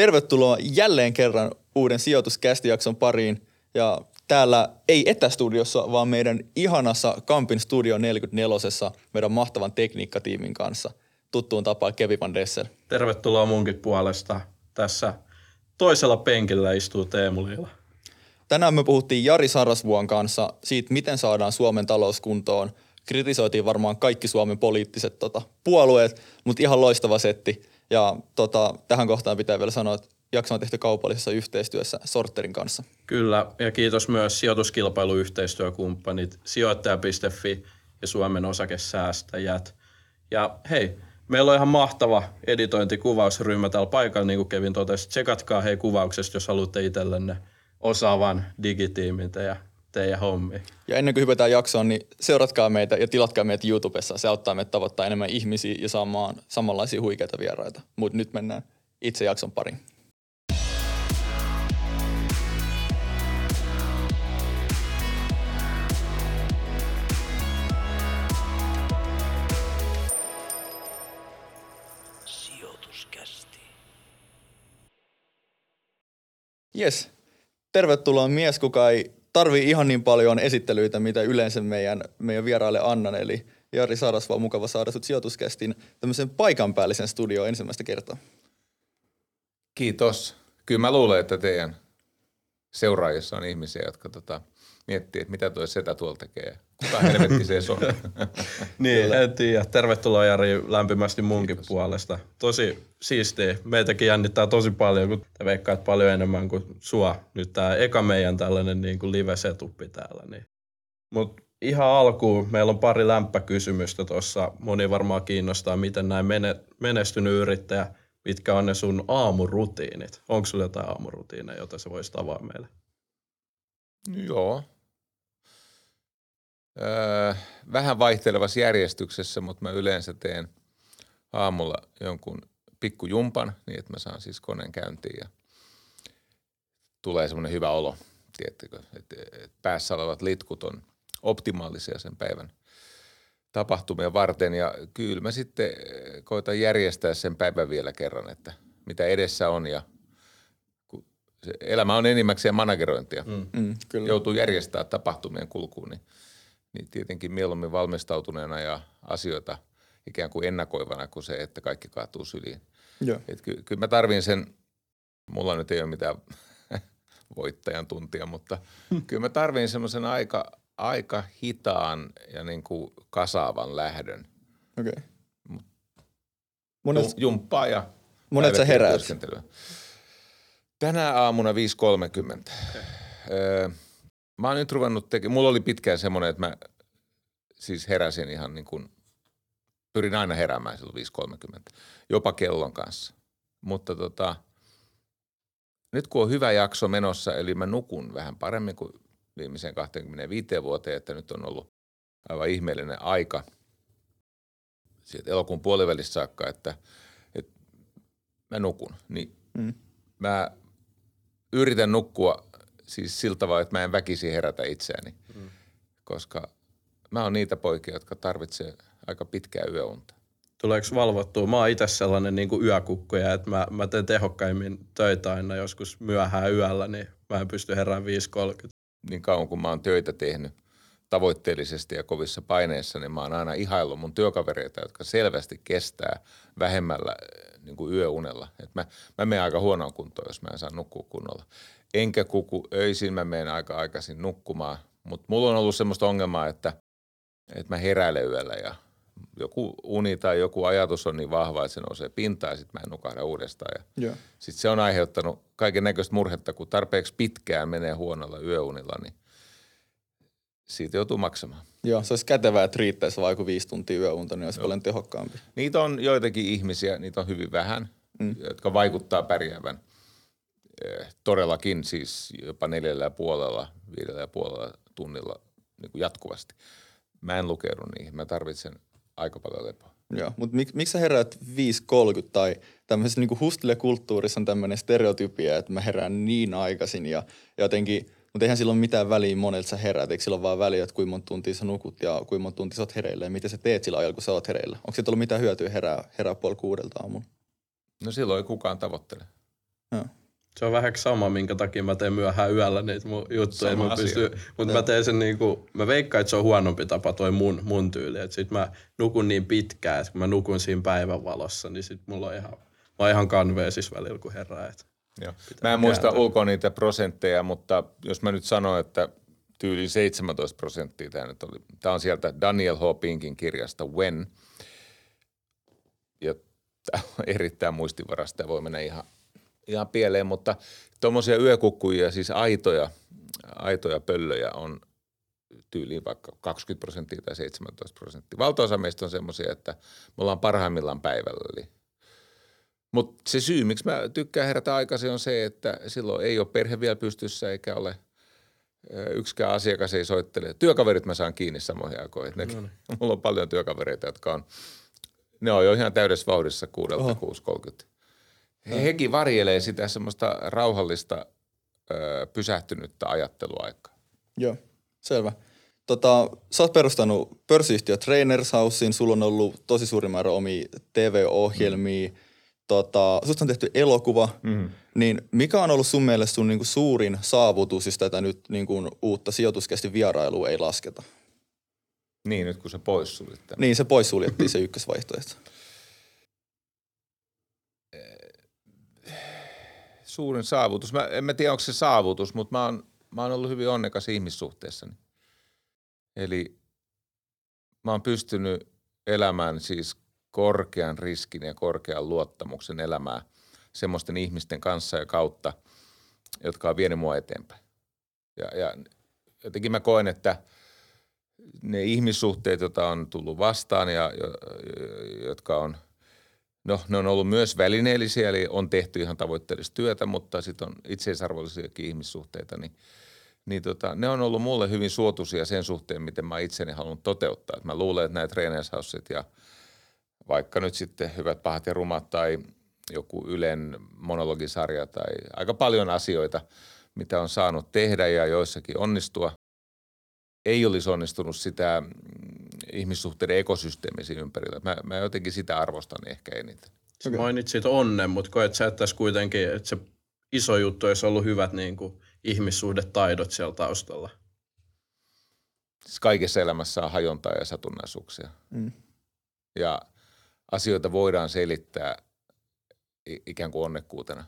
Tervetuloa jälleen kerran uuden sijoituskästijakson pariin. Ja täällä ei etästudiossa, vaan meidän ihanassa Kampin Studio 44 meidän mahtavan tekniikkatiimin kanssa. Tuttuun tapaan Kevin Van Dessel. Tervetuloa munkin puolesta. Tässä toisella penkillä istuu Teemu Liila. Tänään me puhuttiin Jari Sarasvuon kanssa siitä, miten saadaan Suomen talous kuntoon. Kritisoitiin varmaan kaikki Suomen poliittiset tota, puolueet, mutta ihan loistava setti. Ja tota, tähän kohtaan pitää vielä sanoa, että jakso on tehty kaupallisessa yhteistyössä Sorterin kanssa. Kyllä, ja kiitos myös sijoituskilpailuyhteistyökumppanit sijoittaja.fi ja Suomen osakesäästäjät. Ja hei, meillä on ihan mahtava editointikuvausryhmä täällä paikalla, niin kuin Kevin totesi. Tsekatkaa hei kuvauksesta, jos haluatte itsellenne osaavan digitiimin ja teidän hommi. Ja ennen kuin hypätään jaksoon, niin seuratkaa meitä ja tilatkaa meitä YouTubessa. Se auttaa meitä tavoittaa enemmän ihmisiä ja saamaan samanlaisia huikeita vieraita. Mutta nyt mennään itse jakson pariin. Yes. Tervetuloa mies, kuka ei tarvii ihan niin paljon esittelyitä, mitä yleensä meidän, meidän vieraille annan. Eli Jari Sarasva mukava saada sut sijoituskästin tämmöisen paikanpäällisen studioon ensimmäistä kertaa. Kiitos. Kyllä mä luulen, että teidän seuraajissa on ihmisiä, jotka tota, miettii, että mitä tuo setä tuolla tekee. Kuka helvetti se on? niin, en tiedä. Tervetuloa Jari lämpimästi munkin Kiitos. puolesta. Tosi siistiä. Meitäkin jännittää tosi paljon, kun te veikkaat paljon enemmän kuin sua. Nyt tää eka meidän tällainen niin kuin live-setuppi täällä. Niin. Mut ihan alkuun meillä on pari lämpäkysymystä tuossa. Moni varmaan kiinnostaa, miten näin menestynyt yrittäjä, mitkä on ne sun aamurutiinit. Onko sulla jotain aamurutiineja, jota sä voisit avaa meille? Joo, Öö, vähän vaihtelevassa järjestyksessä, mutta mä yleensä teen aamulla jonkun pikkujumpan, niin että mä saan siis koneen käyntiin ja tulee semmoinen hyvä olo, tiettikö, että, että päässä olevat litkut on optimaalisia sen päivän tapahtumia varten ja kyllä mä sitten koitan järjestää sen päivän vielä kerran, että mitä edessä on ja se elämä on enimmäkseen managerointia. Mm, mm, kyllä. Joutuu järjestämään tapahtumien kulkuun, niin – niin tietenkin mieluummin valmistautuneena ja asioita ikään kuin ennakoivana kuin se, että kaikki kaatuu syliin. Joo. Et ky- kyllä mä tarvin sen, mulla nyt ei ole mitään voittajan tuntia, mutta kyllä mä tarvin semmoisen aika, aika hitaan ja niin kuin kasaavan lähdön. Okei. Okay. Monet, jumppaa ja Monet sä heräät? Tänä aamuna 5.30. Okay. Öö, Mä oon nyt ruvennut tekemään, mulla oli pitkään semmoinen, että mä siis heräsin ihan niin kuin, pyrin aina heräämään silloin 5.30, jopa kellon kanssa. Mutta tota, nyt kun on hyvä jakso menossa, eli mä nukun vähän paremmin kuin viimeiseen 25 vuoteen, että nyt on ollut aivan ihmeellinen aika sieltä elokuun puolivälissä saakka, että, että mä nukun. Niin mm. mä yritän nukkua siis siltä vaan, että mä en väkisi herätä itseäni, mm. koska mä oon niitä poikia, jotka tarvitsee aika pitkää yöunta. Tuleeko valvottua? Mä oon itse sellainen niin kuin yökukkoja, että mä, mä teen tehokkaimmin töitä aina joskus myöhään yöllä, niin mä en pysty herään 5.30. Niin kauan kun mä oon töitä tehnyt tavoitteellisesti ja kovissa paineissa, niin mä oon aina ihaillut mun työkavereita, jotka selvästi kestää vähemmällä niin kuin yöunella. Et mä, mä menen aika huonoon kuntoon, jos mä en saa nukkua kunnolla enkä kuku öisin, mä menen aika aikaisin nukkumaan. Mutta mulla on ollut semmoista ongelmaa, että, että mä heräilen yöllä ja joku uni tai joku ajatus on niin vahva, että se nousee pintaan ja sitten mä en nukahda uudestaan. Ja sitten se on aiheuttanut kaiken näköistä murhetta, kun tarpeeksi pitkään menee huonolla yöunilla, niin siitä joutuu maksamaan. Joo, se olisi kätevää, että riittäisi vaikka viisi tuntia yöunta, niin olisi Joo. paljon tehokkaampi. Niitä on joitakin ihmisiä, niitä on hyvin vähän, mm. jotka vaikuttaa pärjäävän – Eh, todellakin siis jopa neljällä ja puolella, viidellä ja puolella tunnilla niin kuin jatkuvasti. Mä en lukeudu niihin, mä tarvitsen aika paljon lepoa. Joo, mutta mik, miksi sä heräät 5.30 tai tämmöisessä niin hustile-kulttuurissa on tämmöinen stereotypia, että mä herään niin aikaisin ja jotenkin, mutta eihän sillä ole mitään väliä monelta sä heräät, eikö sillä ole vaan väliä, että kuinka monta tuntia sä nukut ja kuinka monta tuntia sä oot hereillä ja mitä sä teet sillä ajalla, kun sä oot hereillä. Onko se ollut mitään hyötyä herää, herää puoli kuudelta aamulla? No silloin ei kukaan tavoittele. Se on vähän sama, minkä takia mä teen myöhään yöllä niitä mun juttuja. Mä pysty, mutta mä teen sen niinku, mä veikkaan, että se on huonompi tapa toi mun, mun tyyli. Et sit mä nukun niin pitkään, että kun mä nukun siinä päivänvalossa, niin sit mulla on ihan, mä oon ihan kanveesis välillä, kun herää. Et Joo. Mä en muista ulkoa niitä prosentteja, mutta jos mä nyt sanon, että tyyli 17 prosenttia tämä nyt oli. Tämä on sieltä Daniel H. Pinkin kirjasta When. Ja tämä on erittäin muistivarasta ja voi mennä ihan, ihan pieleen, mutta tuommoisia yökukkuja, siis aitoja, aitoja pöllöjä on tyyliin vaikka 20 prosenttia tai 17 prosenttia. Valtaosa meistä on semmoisia, että me ollaan parhaimmillaan päivällä. Eli mutta se syy, miksi mä tykkään herätä aikaisin, on se, että silloin ei ole perhe vielä pystyssä eikä ole – yksikään asiakas ei soittele. Työkaverit mä saan kiinni samoihin aikoihin. No niin. Mulla on paljon työkavereita, jotka on, ne on jo ihan täydessä vauhdissa kuudelta 6.30. He, hekin varjelee sitä semmoista rauhallista, ö, pysähtynyttä ajatteluaikaa. Joo, selvä. Tota, sä oot perustanut pörssiyhtiö Trainers Housein, sulla on ollut tosi suuri määrä omia TV-ohjelmia, mm tota, susta on tehty elokuva, mm. niin mikä on ollut sun mielestä sun niinku suurin saavutus, jos tätä nyt niinku uutta sijoituskästi vierailua ei lasketa? Niin, nyt kun se poissuljet. Niin, se poissuljettiin se ykkösvaihtoehto. Suurin saavutus. Mä, en mä tiedä, onko se saavutus, mutta mä oon, mä oon ollut hyvin onnekas ihmissuhteessani. Eli mä oon pystynyt elämään siis korkean riskin ja korkean luottamuksen elämää semmoisten ihmisten kanssa ja kautta, jotka on vienyt mua eteenpäin. Ja, ja jotenkin mä koen, että ne ihmissuhteet, joita on tullut vastaan ja jotka on, no ne on ollut myös välineellisiä, eli on tehty ihan tavoitteellista työtä, mutta sitten on itseisarvollisiakin ihmissuhteita, niin niin tota, ne on ollut mulle hyvin suotuisia sen suhteen, miten mä itseni halunnut toteuttaa. Et mä luulen, että nämä trainershaussit ja – vaikka nyt sitten Hyvät, pahat ja rumat tai joku Ylen monologisarja tai aika paljon asioita, mitä on saanut tehdä ja joissakin onnistua. Ei olisi onnistunut sitä mm, ihmissuhteiden ekosysteemisiin ympärillä. Mä, mä jotenkin sitä arvostan ehkä eniten. Okay. Mainitsit onnen, mutta koet sä, että tässä kuitenkin, että se iso juttu olisi ollut hyvät niin kuin, ihmissuhdetaidot siellä taustalla? Siis kaikessa elämässä on hajontaa ja satunnaisuuksia. Mm. Ja asioita voidaan selittää ikään kuin onnekkuutena.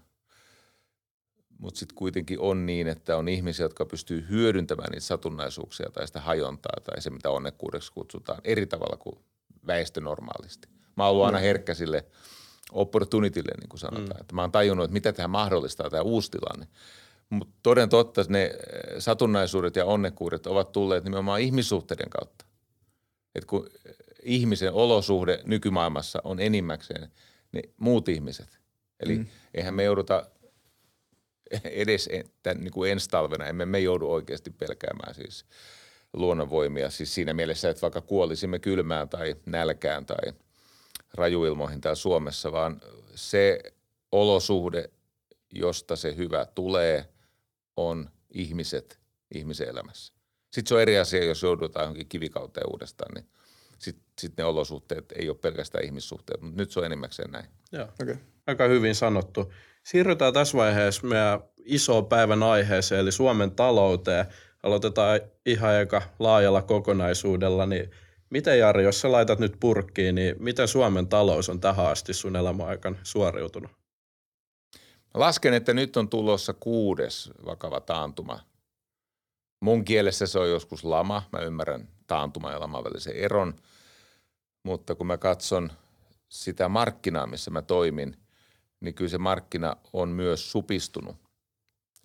Mutta sitten kuitenkin on niin, että on ihmisiä, jotka pystyy hyödyntämään niitä satunnaisuuksia tai sitä hajontaa tai se, mitä onnekkuudeksi kutsutaan, eri tavalla kuin väestö normaalisti. Mä oon ollut aina herkkä sille opportunitylle, niin kuin sanotaan. Mm. Että mä oon tajunnut, että mitä tämä mahdollistaa, tämä uusi tilanne. Mutta toden totta ne eh, satunnaisuudet ja onnekkuudet ovat tulleet nimenomaan ihmissuhteiden kautta. Et kun ihmisen olosuhde nykymaailmassa on enimmäkseen ne muut ihmiset. Eli mm. eihän me jouduta edes tämän, niin kuin ensi talvena, emme me joudu oikeasti pelkäämään siis luonnonvoimia. Siis siinä mielessä, että vaikka kuolisimme kylmään tai nälkään tai rajuilmoihin täällä Suomessa, vaan se olosuhde, josta se hyvä tulee, on ihmiset ihmisen elämässä. Sitten se on eri asia, jos joudutaan johonkin kivikauteen uudestaan, niin – sitten sit ne olosuhteet ei ole pelkästään ihmissuhteet, mutta nyt se on enimmäkseen näin. Joo, okay. aika hyvin sanottu. Siirrytään tässä vaiheessa meidän iso päivän aiheeseen, eli Suomen talouteen. Aloitetaan ihan aika laajalla kokonaisuudella, niin miten Jari, jos sä laitat nyt purkkiin, niin miten Suomen talous on tähän asti sun elämäaikan suoriutunut? Mä lasken, että nyt on tulossa kuudes vakava taantuma. Mun kielessä se on joskus lama. Mä ymmärrän taantuma ja laman välisen eron – mutta kun mä katson sitä markkinaa, missä mä toimin, niin kyllä se markkina on myös supistunut.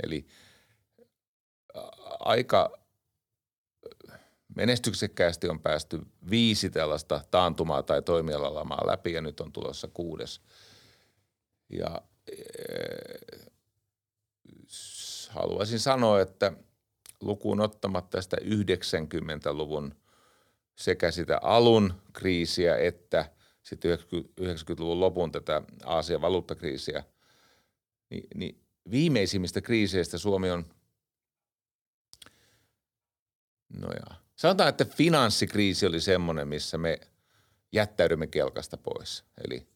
Eli aika menestyksekkäästi on päästy viisi tällaista taantumaa tai toimialalamaa läpi ja nyt on tulossa kuudes. Ja äh, haluaisin sanoa, että lukuun ottamatta tästä 90-luvun – sekä sitä alun kriisiä että sitten 90-luvun lopun tätä Aasian valuuttakriisiä, niin, niin viimeisimmistä kriiseistä Suomi on, no ja, sanotaan, että finanssikriisi oli semmoinen, missä me jättäydymme kelkasta pois. Eli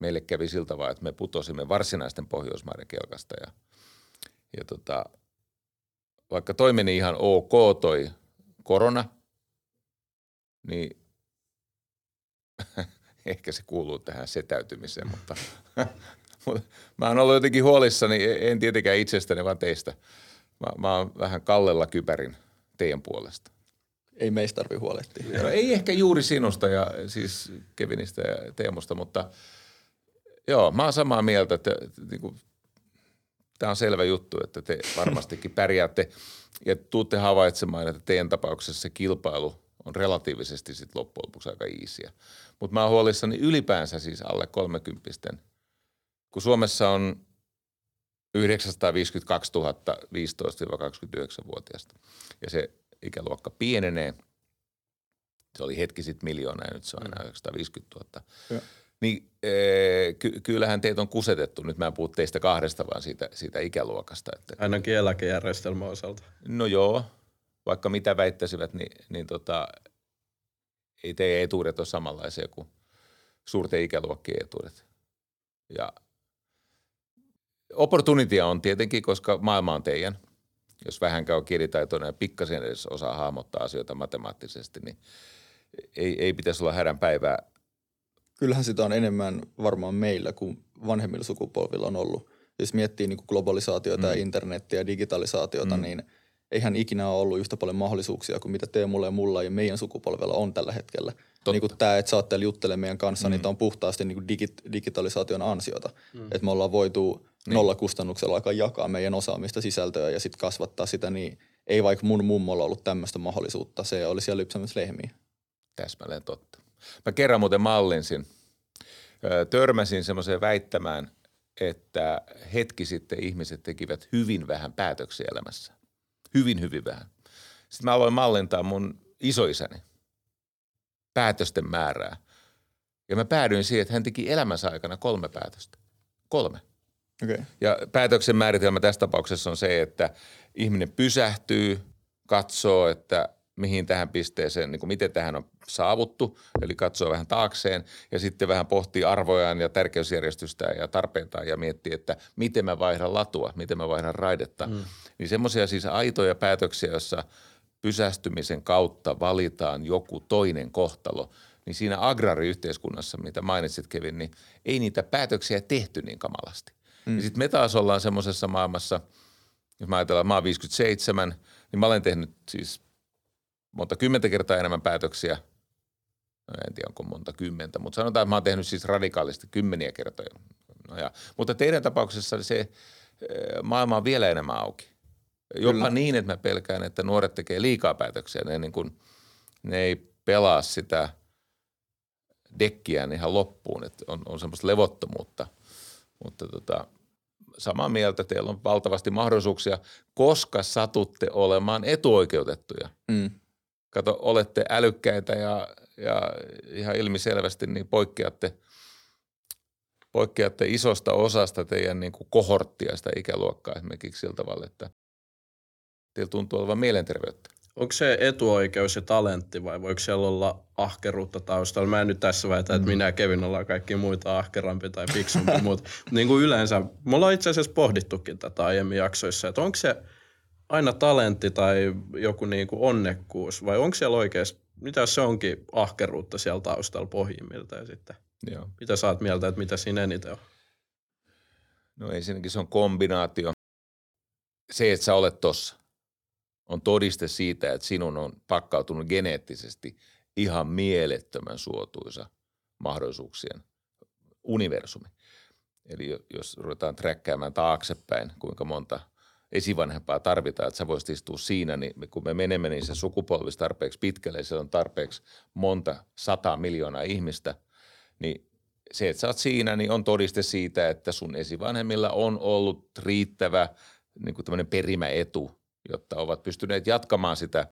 meille kävi siltä vaan, että me putosimme varsinaisten Pohjoismaiden kelkasta ja ja tota, vaikka toi meni ihan ok toi korona, niin ehkä se kuuluu tähän setäytymiseen, mutta, mutta mä oon ollut jotenkin huolissani, en tietenkään itsestäni, vaan teistä. Mä, mä oon vähän kallella kypärin teidän puolesta. Ei meistä tarvi huolehtia. No, ei ehkä juuri sinusta ja siis Kevinistä ja Teemusta, mutta joo, mä oon samaa mieltä, että niin kuin, tämä on selvä juttu, että te varmastikin pärjäätte ja tuutte havaitsemaan, että teidän tapauksessa se kilpailu on relatiivisesti sitten loppujen lopuksi aika iisiä. Mutta mä oon huolissani ylipäänsä siis alle 30 kun Suomessa on 952 000 15-29-vuotiaista ja se ikäluokka pienenee. Se oli hetki sitten miljoona ja nyt se on enää 950 000. Ja. Niin ee, ky- kyllähän teitä on kusetettu. Nyt mä en puhu teistä kahdesta, vaan siitä, siitä ikäluokasta. Että... Ainakin eläkejärjestelmän osalta. No joo, vaikka mitä väittäisivät, niin, niin tota, ei teidän etuudet ole samanlaisia kuin suurten ikäluokkien etuudet. Ja opportunitia on tietenkin, koska maailma on teidän. Jos vähän käy kielitaitoinen ja pikkasen edes osaa hahmottaa asioita matemaattisesti, niin ei, ei pitäisi olla hädän päivää. Kyllähän sitä on enemmän varmaan meillä kuin vanhemmilla sukupolvilla on ollut. Jos miettii niin kuin globalisaatiota mm. ja internettiä ja digitalisaatiota, mm. niin – eihän ikinä ole ollut yhtä paljon mahdollisuuksia kuin mitä Teemulla ja mulla ja meidän sukupolvella on tällä hetkellä. Totta. Niin kuin tämä, että saatte juttelemaan meidän kanssa, niin mm. niin tämä on puhtaasti niin kuin digit- digitalisaation ansiota. Mm. Että me ollaan voitu niin. nolla kustannuksella aika jakaa meidän osaamista sisältöä ja sitten kasvattaa sitä, niin ei vaikka mun mummolla ollut tämmöistä mahdollisuutta. Se oli siellä lypsämässä lehmiä. Täsmälleen totta. Mä kerran muuten mallinsin. Törmäsin semmoiseen väittämään, että hetki sitten ihmiset tekivät hyvin vähän päätöksiä elämässä hyvin, hyvin vähän. Sitten mä aloin mallintaa mun isoisäni päätösten määrää. Ja mä päädyin siihen, että hän teki elämänsä aikana kolme päätöstä. Kolme. Okay. Ja päätöksen määritelmä tässä tapauksessa on se, että ihminen pysähtyy, katsoo, että mihin tähän pisteeseen, niin kuin miten tähän on saavuttu, eli katsoo vähän taakseen ja sitten vähän pohtii arvojaan ja tärkeysjärjestystä ja tarpeitaan ja miettii, että miten mä vaihdan latua, miten mä vaihdan raidetta. Mm. Niin semmoisia siis aitoja päätöksiä, joissa pysästymisen kautta valitaan joku toinen kohtalo, niin siinä agrariyhteiskunnassa, mitä mainitsit Kevin, niin ei niitä päätöksiä tehty niin kamalasti. Mm. Ja sitten me taas ollaan semmoisessa maailmassa, jos mä ajatellaan, mä oon 57, niin mä olen tehnyt siis monta kymmentä kertaa enemmän päätöksiä. No en tiedä, onko monta kymmentä, mutta sanotaan, että mä oon tehnyt siis radikaalisti kymmeniä kertoja. No ja, mutta teidän tapauksessa se eh, maailma on vielä enemmän auki. Jopa Kyllä. niin, että mä pelkään, että nuoret tekee liikaa päätöksiä. Ne, niin kun, ne ei pelaa sitä dekkiä ihan loppuun, että on, on semmoista levottomuutta. Mutta tota, samaa mieltä, teillä on valtavasti mahdollisuuksia, koska satutte olemaan etuoikeutettuja. Mm kato, olette älykkäitä ja, ja ihan ilmiselvästi niin poikkeatte, poikkeatte isosta osasta teidän niin kuin kohorttia, sitä ikäluokkaa esimerkiksi sillä tavalla, että teillä tuntuu olevan mielenterveyttä. Onko se etuoikeus ja talentti vai voiko siellä olla ahkeruutta taustalla? Mä en nyt tässä väitä, että mm. minä ja Kevin ollaan kaikki muita ahkerampi tai fiksumpi, mutta niin kuin yleensä, me ollaan itse asiassa pohdittukin tätä aiemmin jaksoissa, että onko se – aina talentti tai joku niin kuin onnekkuus, vai onko siellä oikeasti, mitä jos se onkin ahkeruutta siellä taustalla pohjimmilta ja sitten, Joo. mitä saat mieltä, että mitä siinä eniten on? No ensinnäkin se on kombinaatio. Se, että sä olet tossa, on todiste siitä, että sinun on pakkautunut geneettisesti ihan mielettömän suotuisa mahdollisuuksien universumi. Eli jos ruvetaan träkkäämään taaksepäin, kuinka monta – esivanhempaa tarvitaan, että sä voisit istua siinä, niin kun me menemme niin se sukupolvis tarpeeksi pitkälle, se on tarpeeksi monta sata miljoonaa ihmistä, niin se, että sä oot siinä, niin on todiste siitä, että sun esivanhemmilla on ollut riittävä niin kuin tämmöinen perimäetu, jotta ovat pystyneet jatkamaan sitä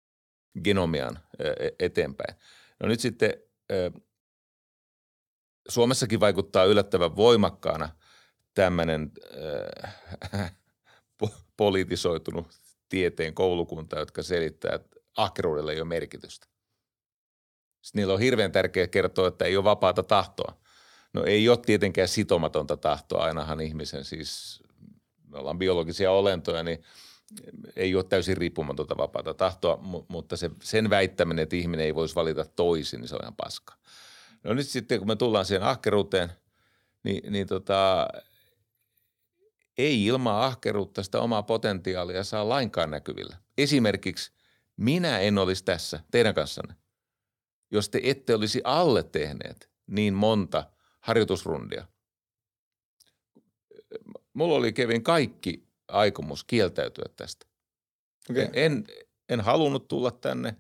genomian e-, eteenpäin. No nyt sitten Suomessakin vaikuttaa yllättävän voimakkaana tämmöinen äh, politisoitunut tieteen koulukunta, jotka selittää, että ahkeruudella ei ole merkitystä. Sitten niillä on hirveän tärkeää kertoa, että ei ole vapaata tahtoa. No ei ole tietenkään sitomatonta tahtoa, ainahan ihmisen siis me ollaan biologisia olentoja, niin ei ole täysin riippumatonta vapaata tahtoa, mutta se, sen väittäminen, että ihminen ei voisi valita toisin, niin se on ihan paska. No nyt sitten, kun me tullaan siihen ahkeruuteen, niin, niin tota, ei ilman ahkeruutta sitä omaa potentiaalia saa lainkaan näkyvillä. Esimerkiksi minä en olisi tässä teidän kanssanne, jos te ette olisi alle tehneet niin monta harjoitusrundia. Mulla oli Kevin kaikki aikomus kieltäytyä tästä. Okay. En, en halunnut tulla tänne.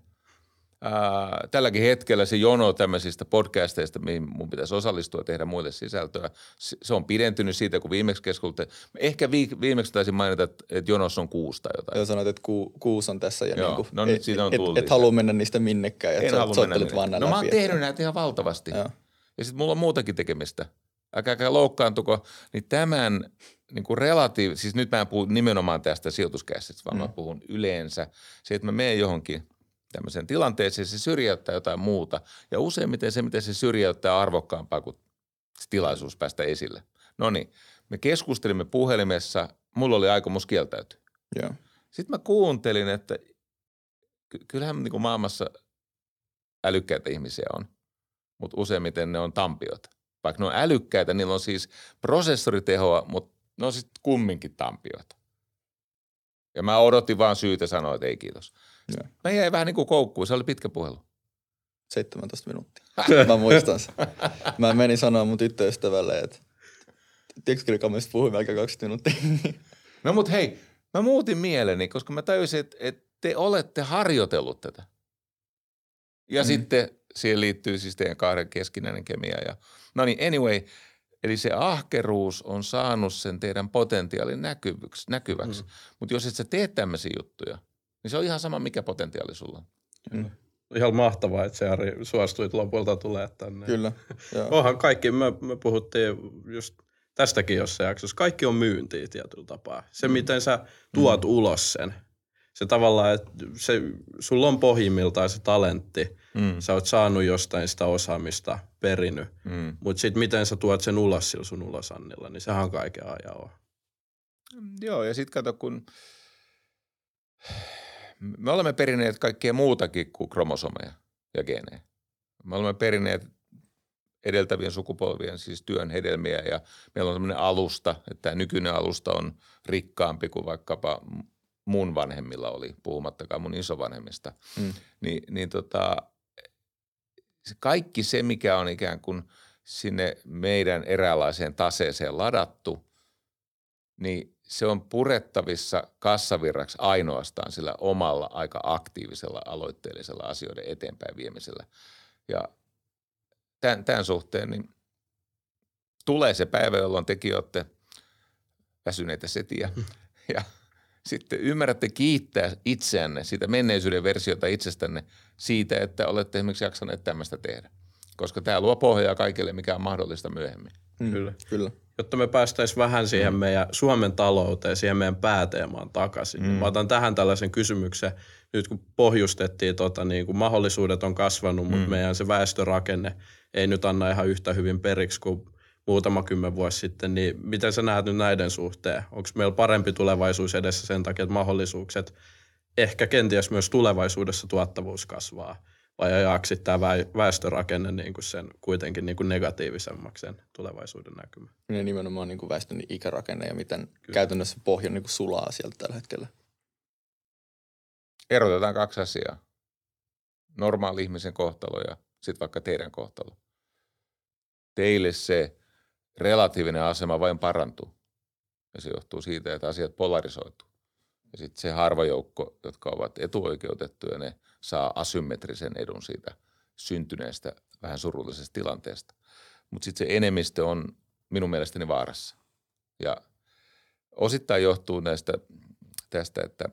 Ää, tälläkin hetkellä se jono tämmöisistä podcasteista, mihin mun pitäisi osallistua ja tehdä muille sisältöä, se on pidentynyt siitä, kun viimeksi keskusteltiin. Ehkä viimeksi taisin mainita, että, että jonossa on kuusi tai jotain. Joo, sanoit, että ku, kuusi on tässä ja Joo, niin kuin, no nyt siitä on et, tullut et, et halua mennä niistä minnekään. En halua mennä vaan No mä oon tehnyt näitä ihan valtavasti. Joo. Ja sitten mulla on muutakin tekemistä. Älkääkä loukkaantuko. Niin tämän niin kuin relatiiv... Siis nyt mä en puhu nimenomaan tästä sijoituskäsistä, vaan mm. mä puhun yleensä. Se, että mä menen johonkin tämmöiseen tilanteeseen, se syrjäyttää jotain muuta. Ja useimmiten se, miten se syrjäyttää arvokkaampaa kuin tilaisuus päästä esille. No niin, me keskustelimme puhelimessa, mulla oli aikomus kieltäytyä. Yeah. Sitten mä kuuntelin, että kyllähän niin kuin maailmassa älykkäitä ihmisiä on, mutta useimmiten ne on tampiot. Vaikka ne on älykkäitä, niillä on siis prosessoritehoa, mutta ne on sitten kumminkin tampioita. Ja mä odotin vaan syytä sanoa, että ei kiitos. Ja. Mä jäin vähän niin kuin koukkuun, se oli pitkä puhelu. 17 minuuttia. Mä muistan sen. Mä menin sanoa mun tyttöystävälle, että tekstikamista puhuin melkein 20 minuuttia. no mut hei, mä muutin mieleni, koska mä tajusin, että, että te olette harjoitellut tätä. Ja mm. sitten siihen liittyy siis teidän kahden keskinäinen kemia. Ja, no niin, anyway, eli se ahkeruus on saanut sen teidän potentiaalin näkyväksi. näkyväksi. Mm. Mutta jos et sä tee tämmöisiä juttuja, niin se on ihan sama, mikä potentiaali sulla on. Mm. Ihan mahtavaa, että se Ari suostuit lopulta tulee tänne. Kyllä. Onhan kaikki, me, me puhuttiin just tästäkin jossain jaksossa, kaikki on myyntiä tietyllä tapaa. Se, mm. miten sä tuot mm. ulos sen. Se tavallaan, että se, sulla on pohjimmiltaan se talentti. Mm. Sä oot saanut jostain sitä osaamista, perinyt. Mm. Mutta sitten miten sä tuot sen ulos sillä sun ulosannilla, niin sehän on kaiken ajan on. Joo, ja sitten kato, kun me olemme perineet kaikkea muutakin kuin kromosomeja ja geenejä. Me olemme perineet edeltävien sukupolvien siis työn hedelmiä ja meillä on sellainen alusta, että tämä nykyinen alusta on rikkaampi kuin vaikkapa mun vanhemmilla oli, puhumattakaan mun isovanhemmista. Mm. Ni, niin tota, se kaikki se, mikä on ikään kuin sinne meidän eräänlaiseen taseeseen ladattu, niin se on purettavissa kassavirraksi ainoastaan sillä omalla aika aktiivisella aloitteellisella asioiden eteenpäin viemisellä. Ja tämän, tämän suhteen niin tulee se päivä, jolloin tekin olette väsyneitä setiä ja sitten ymmärrätte kiittää itseänne siitä menneisyyden versiota itsestänne siitä, että olette esimerkiksi jaksaneet tämmöistä tehdä. Koska tämä luo pohjaa kaikille, mikä on mahdollista myöhemmin. Mm, kyllä. kyllä jotta me päästäisiin vähän siihen mm. meidän Suomen talouteen, siihen meidän pääteemaan takaisin. Mm. Mä otan tähän tällaisen kysymyksen, nyt kun pohjustettiin, tota, niin kun mahdollisuudet on kasvanut, mm. mutta meidän se väestörakenne ei nyt anna ihan yhtä hyvin periksi kuin muutama kymmen vuosi sitten, niin miten sä näet nyt näiden suhteen? Onko meillä parempi tulevaisuus edessä sen takia, että mahdollisuukset, ehkä kenties myös tulevaisuudessa tuottavuus kasvaa? Vai ajaako tämä väestörakenne niin kuin sen kuitenkin niin kuin negatiivisemmaksi sen tulevaisuuden näkymä? Ja nimenomaan niin kuin väestön ikärakenne ja miten Kyllä. käytännössä pohja niin kuin sulaa sieltä tällä hetkellä. Erotetaan kaksi asiaa. Normaali ihmisen kohtalo ja sitten vaikka teidän kohtalo. Teille se relatiivinen asema vain parantuu. Ja se johtuu siitä, että asiat polarisoituu. Ja sitten se harva joukko, jotka ovat etuoikeutettuja, ne saa asymmetrisen edun siitä syntyneestä vähän surullisesta tilanteesta. Mutta sitten se enemmistö on minun mielestäni vaarassa. Ja osittain johtuu näistä tästä, että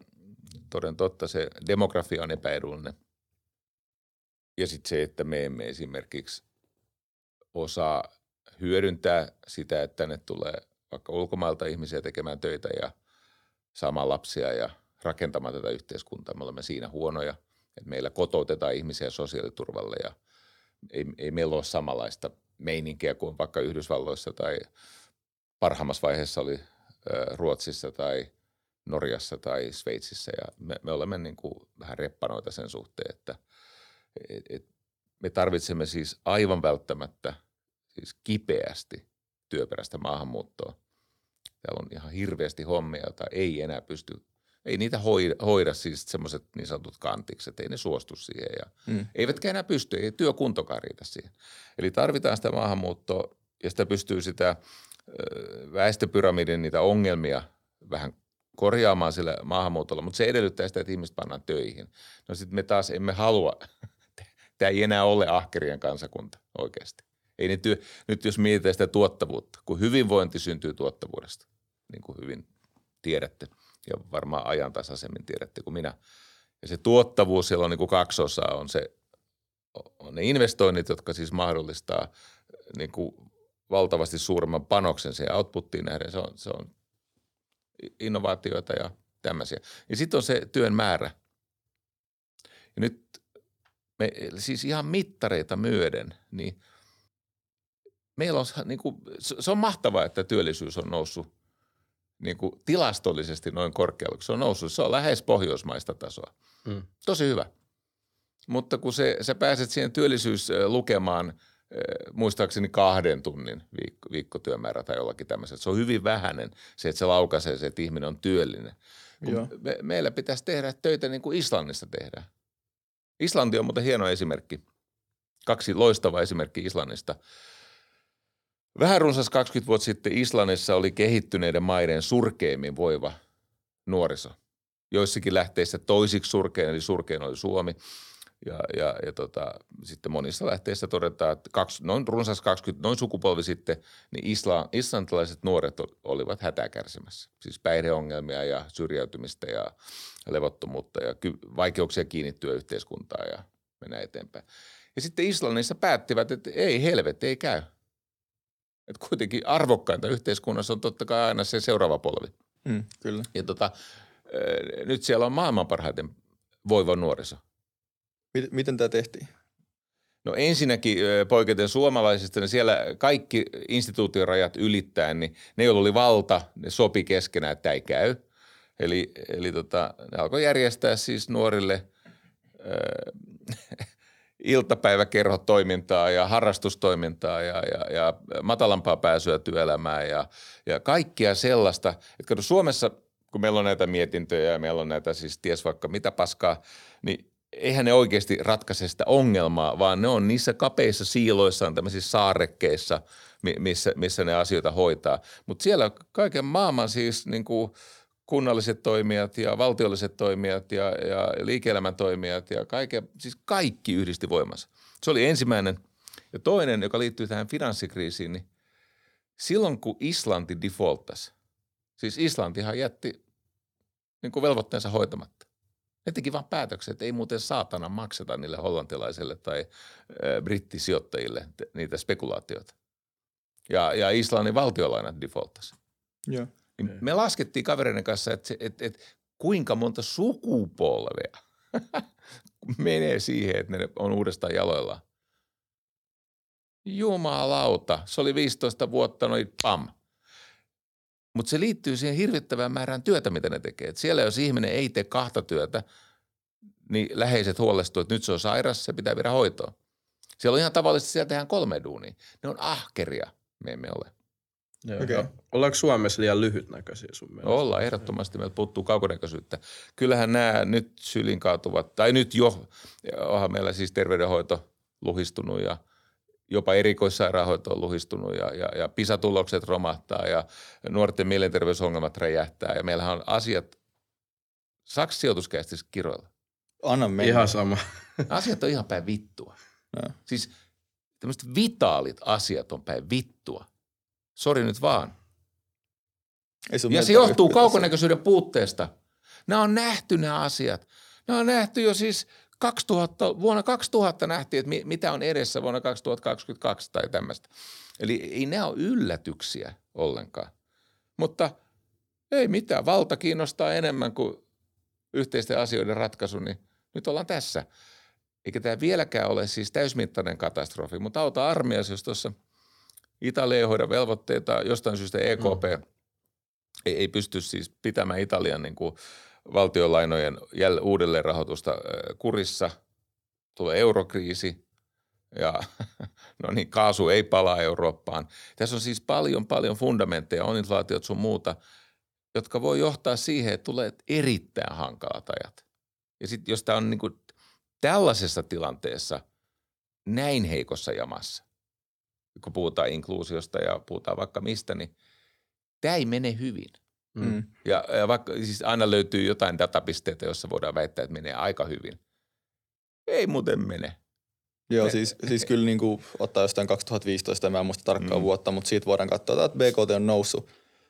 toden totta se demografia on epäedullinen. Ja sitten se, että me emme esimerkiksi osaa hyödyntää sitä, että tänne tulee vaikka ulkomailta ihmisiä tekemään töitä ja – saamaan lapsia ja rakentamaan tätä yhteiskuntaa. Me olemme siinä huonoja, että meillä kotoutetaan ihmisiä sosiaaliturvalle ja ei, ei meillä ole samanlaista meininkiä kuin vaikka Yhdysvalloissa tai parhaimmassa vaiheessa oli Ruotsissa tai Norjassa tai Sveitsissä ja me, me olemme niin kuin vähän reppanoita sen suhteen, että et, et me tarvitsemme siis aivan välttämättä siis kipeästi työperäistä maahanmuuttoa. Täällä on ihan hirveästi hommia, joita ei enää pysty, ei niitä hoida, hoida siis semmoiset niin sanotut kantikset, ei ne suostu siihen ja mm. eivätkä enää pysty, ei työkuntokaan riitä siihen. Eli tarvitaan sitä maahanmuuttoa ja sitä pystyy sitä väestöpyramidin niitä ongelmia vähän korjaamaan sillä maahanmuutolla, mutta se edellyttää sitä, että ihmiset pannaan töihin. No sitten me taas emme halua, tämä ei enää ole ahkerien kansakunta oikeasti. Ei työ, nyt jos mietitään sitä tuottavuutta, kun hyvinvointi syntyy tuottavuudesta, niin kuin hyvin tiedätte ja varmaan ajantasaisemmin tiedätte kuin minä. Ja se tuottavuus, siellä on niin kuin kaksi osaa, on, se, on ne investoinnit, jotka siis mahdollistaa niin kuin valtavasti suuremman panoksen siihen outputtiin nähden. Se on, se on innovaatioita ja tämmöisiä. Ja sitten on se työn määrä. Ja nyt me siis ihan mittareita myöden, niin meillä on, niin kuin, se on mahtavaa, että työllisyys on noussut niin kuin tilastollisesti noin korkealle. Se on noussut, se on lähes pohjoismaista tasoa. Mm. Tosi hyvä. Mutta kun se, sä pääset siihen työllisyyslukemaan – muistaakseni kahden tunnin viikko, viikkotyömäärä tai jollakin tämmöiset. Se on hyvin vähäinen se, että se laukaisee se, että ihminen on työllinen. Me, meillä pitäisi tehdä töitä niin kuin Islannissa tehdään. Islanti on muuten hieno esimerkki. Kaksi loistavaa esimerkkiä Islannista. Vähän runsas 20 vuotta sitten Islannissa oli kehittyneiden maiden surkeimmin voiva nuoriso. Joissakin lähteissä toisiksi surkein, eli surkein oli Suomi – ja, ja, ja tota, sitten monissa lähteissä todetaan, että kaksi, noin runsas 20, noin sukupolvi sitten, niin isla, islantilaiset nuoret olivat hätää kärsimässä. Siis päihdeongelmia ja syrjäytymistä ja levottomuutta ja ky, vaikeuksia kiinnittyä yhteiskuntaan ja mennä eteenpäin. Ja sitten Islannissa päättivät, että ei helvet, ei käy. Että kuitenkin arvokkainta yhteiskunnassa on totta kai aina se seuraava polvi. Mm, kyllä. Ja tota, nyt siellä on maailman parhaiten voiva nuoriso – Miten, miten tämä tehtiin? No ensinnäkin poiketen suomalaisista, niin siellä kaikki instituutiorajat ylittäen, niin ne, joilla oli valta, ne sopi keskenään, että tämä ei käy. Eli, eli tota, ne alkoi järjestää siis nuorille äh, iltapäiväkerhotoimintaa ja harrastustoimintaa ja, ja, ja matalampaa pääsyä työelämään ja, ja kaikkia sellaista. Että Suomessa, kun meillä on näitä mietintöjä ja meillä on näitä siis ties vaikka mitä paskaa, niin eihän ne oikeasti ratkaise sitä ongelmaa, vaan ne on niissä kapeissa siiloissaan, tämmöisissä saarekkeissa, missä, missä ne asioita hoitaa. Mutta siellä kaiken maailman siis niin kuin kunnalliset toimijat ja valtiolliset toimijat ja, ja liike-elämän toimijat ja kaiken, siis kaikki yhdisti voimansa. Se oli ensimmäinen. Ja toinen, joka liittyy tähän finanssikriisiin, niin silloin kun Islanti defaultasi, siis Islantihan jätti niin kuin velvoitteensa hoitamatta. Ne teki vaan päätöksen, että ei muuten saatana makseta niille hollantilaisille tai äh, brittisijoittajille niitä spekulaatioita. Ja, ja Islannin valtiolainat defaultasi. Joo. Niin me laskettiin kavereiden kanssa, että, että, että kuinka monta sukupolvea menee siihen, että ne on uudestaan jaloillaan. Jumalauta, se oli 15 vuotta, noin pam – mutta se liittyy siihen hirvittävään määrään työtä, mitä ne tekee. Et siellä jos ihminen ei tee kahta työtä, niin läheiset huolestuu, että nyt se on sairas, se pitää viedä hoitoon. Siellä on ihan tavallisesti, siellä tehdään kolme duunia. Ne on ahkeria, me emme ole. Joo. Okay. Ollaanko Suomessa liian lyhytnäköisiä sun mielestä? Ollaan, ehdottomasti. Meiltä puuttuu kaukonäköisyyttä. Kyllähän nämä nyt sylinkaatuvat, tai nyt jo, onhan meillä siis terveydenhoito luhistunut ja – jopa erikoissairaanhoito on luhistunut ja, ja, ja PISA-tulokset romahtaa ja nuorten mielenterveysongelmat räjähtää ja meillähän on asiat, saako sijoituskästissä kiroilla? Anna mennä. Ihan sama. Asiat on ihan päin vittua. No. Siis tämmöiset vitaalit asiat on päin vittua. Sori nyt vaan. Ei ja se johtuu kaukonäköisyyden puutteesta. Nämä on nähty nämä asiat. Nämä on nähty jo siis 2000, vuonna 2000 nähtiin, että mitä on edessä vuonna 2022 tai tämmöistä. Eli ei ne ole yllätyksiä ollenkaan. Mutta ei mitään, valta kiinnostaa enemmän kuin yhteisten asioiden ratkaisu, niin nyt ollaan tässä. Eikä tämä vieläkään ole siis täysmittainen katastrofi, mutta auta armias, jos tuossa Italia ei hoida velvoitteita, jostain syystä EKP mm. ei, ei pysty siis pitämään Italian niin kuin valtionlainojen jäl, uudelleenrahoitusta kurissa. Tulee eurokriisi ja no niin, kaasu ei palaa Eurooppaan. Tässä on siis paljon, paljon fundamentteja, on inflaatiot sun muuta, jotka voi johtaa siihen, että tulee erittäin hankalat ajat. Ja sitten jos tämä on niin kuin tällaisessa tilanteessa näin heikossa jamassa, kun puhutaan inkluusiosta ja puhutaan vaikka mistä, niin tämä ei mene hyvin. Mm. Ja, ja vaikka siis aina löytyy jotain datapisteitä, jossa voidaan väittää, että menee aika hyvin. Ei muuten mene. Joo, me, siis, siis kyllä niin kuin, ottaa jostain 2015, en muista tarkkaan mm. vuotta, mutta siitä voidaan katsoa, että BKT on noussut.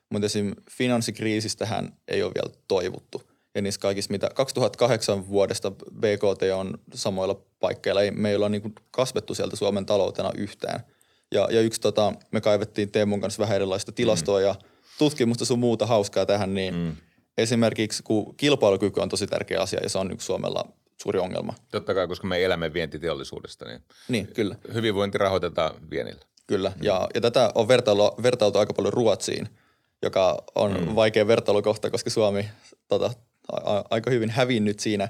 Mutta esim. finanssikriisistähän ei ole vielä toivuttu. Ja niissä kaikissa, mitä 2008 vuodesta BKT on samoilla paikkeilla, ei meillä ole niin kasvettu sieltä Suomen taloutena yhtään. Ja, ja yksi, tota, me kaivettiin Teemun kanssa vähän erilaista tilastoa mm. ja tutkimusta sun muuta hauskaa tähän, niin mm. esimerkiksi kun kilpailukyky on tosi tärkeä asia ja se on yksi Suomella suuri ongelma. Totta kai, koska me elämme vientiteollisuudesta, niin, niin kyllä. hyvinvointi rahoitetaan vienillä. Kyllä, mm. ja, ja tätä on vertailu, vertailtu aika paljon Ruotsiin, joka on mm. vaikea vertailukohta, koska Suomi tota, a, aika hyvin hävinnyt siinä.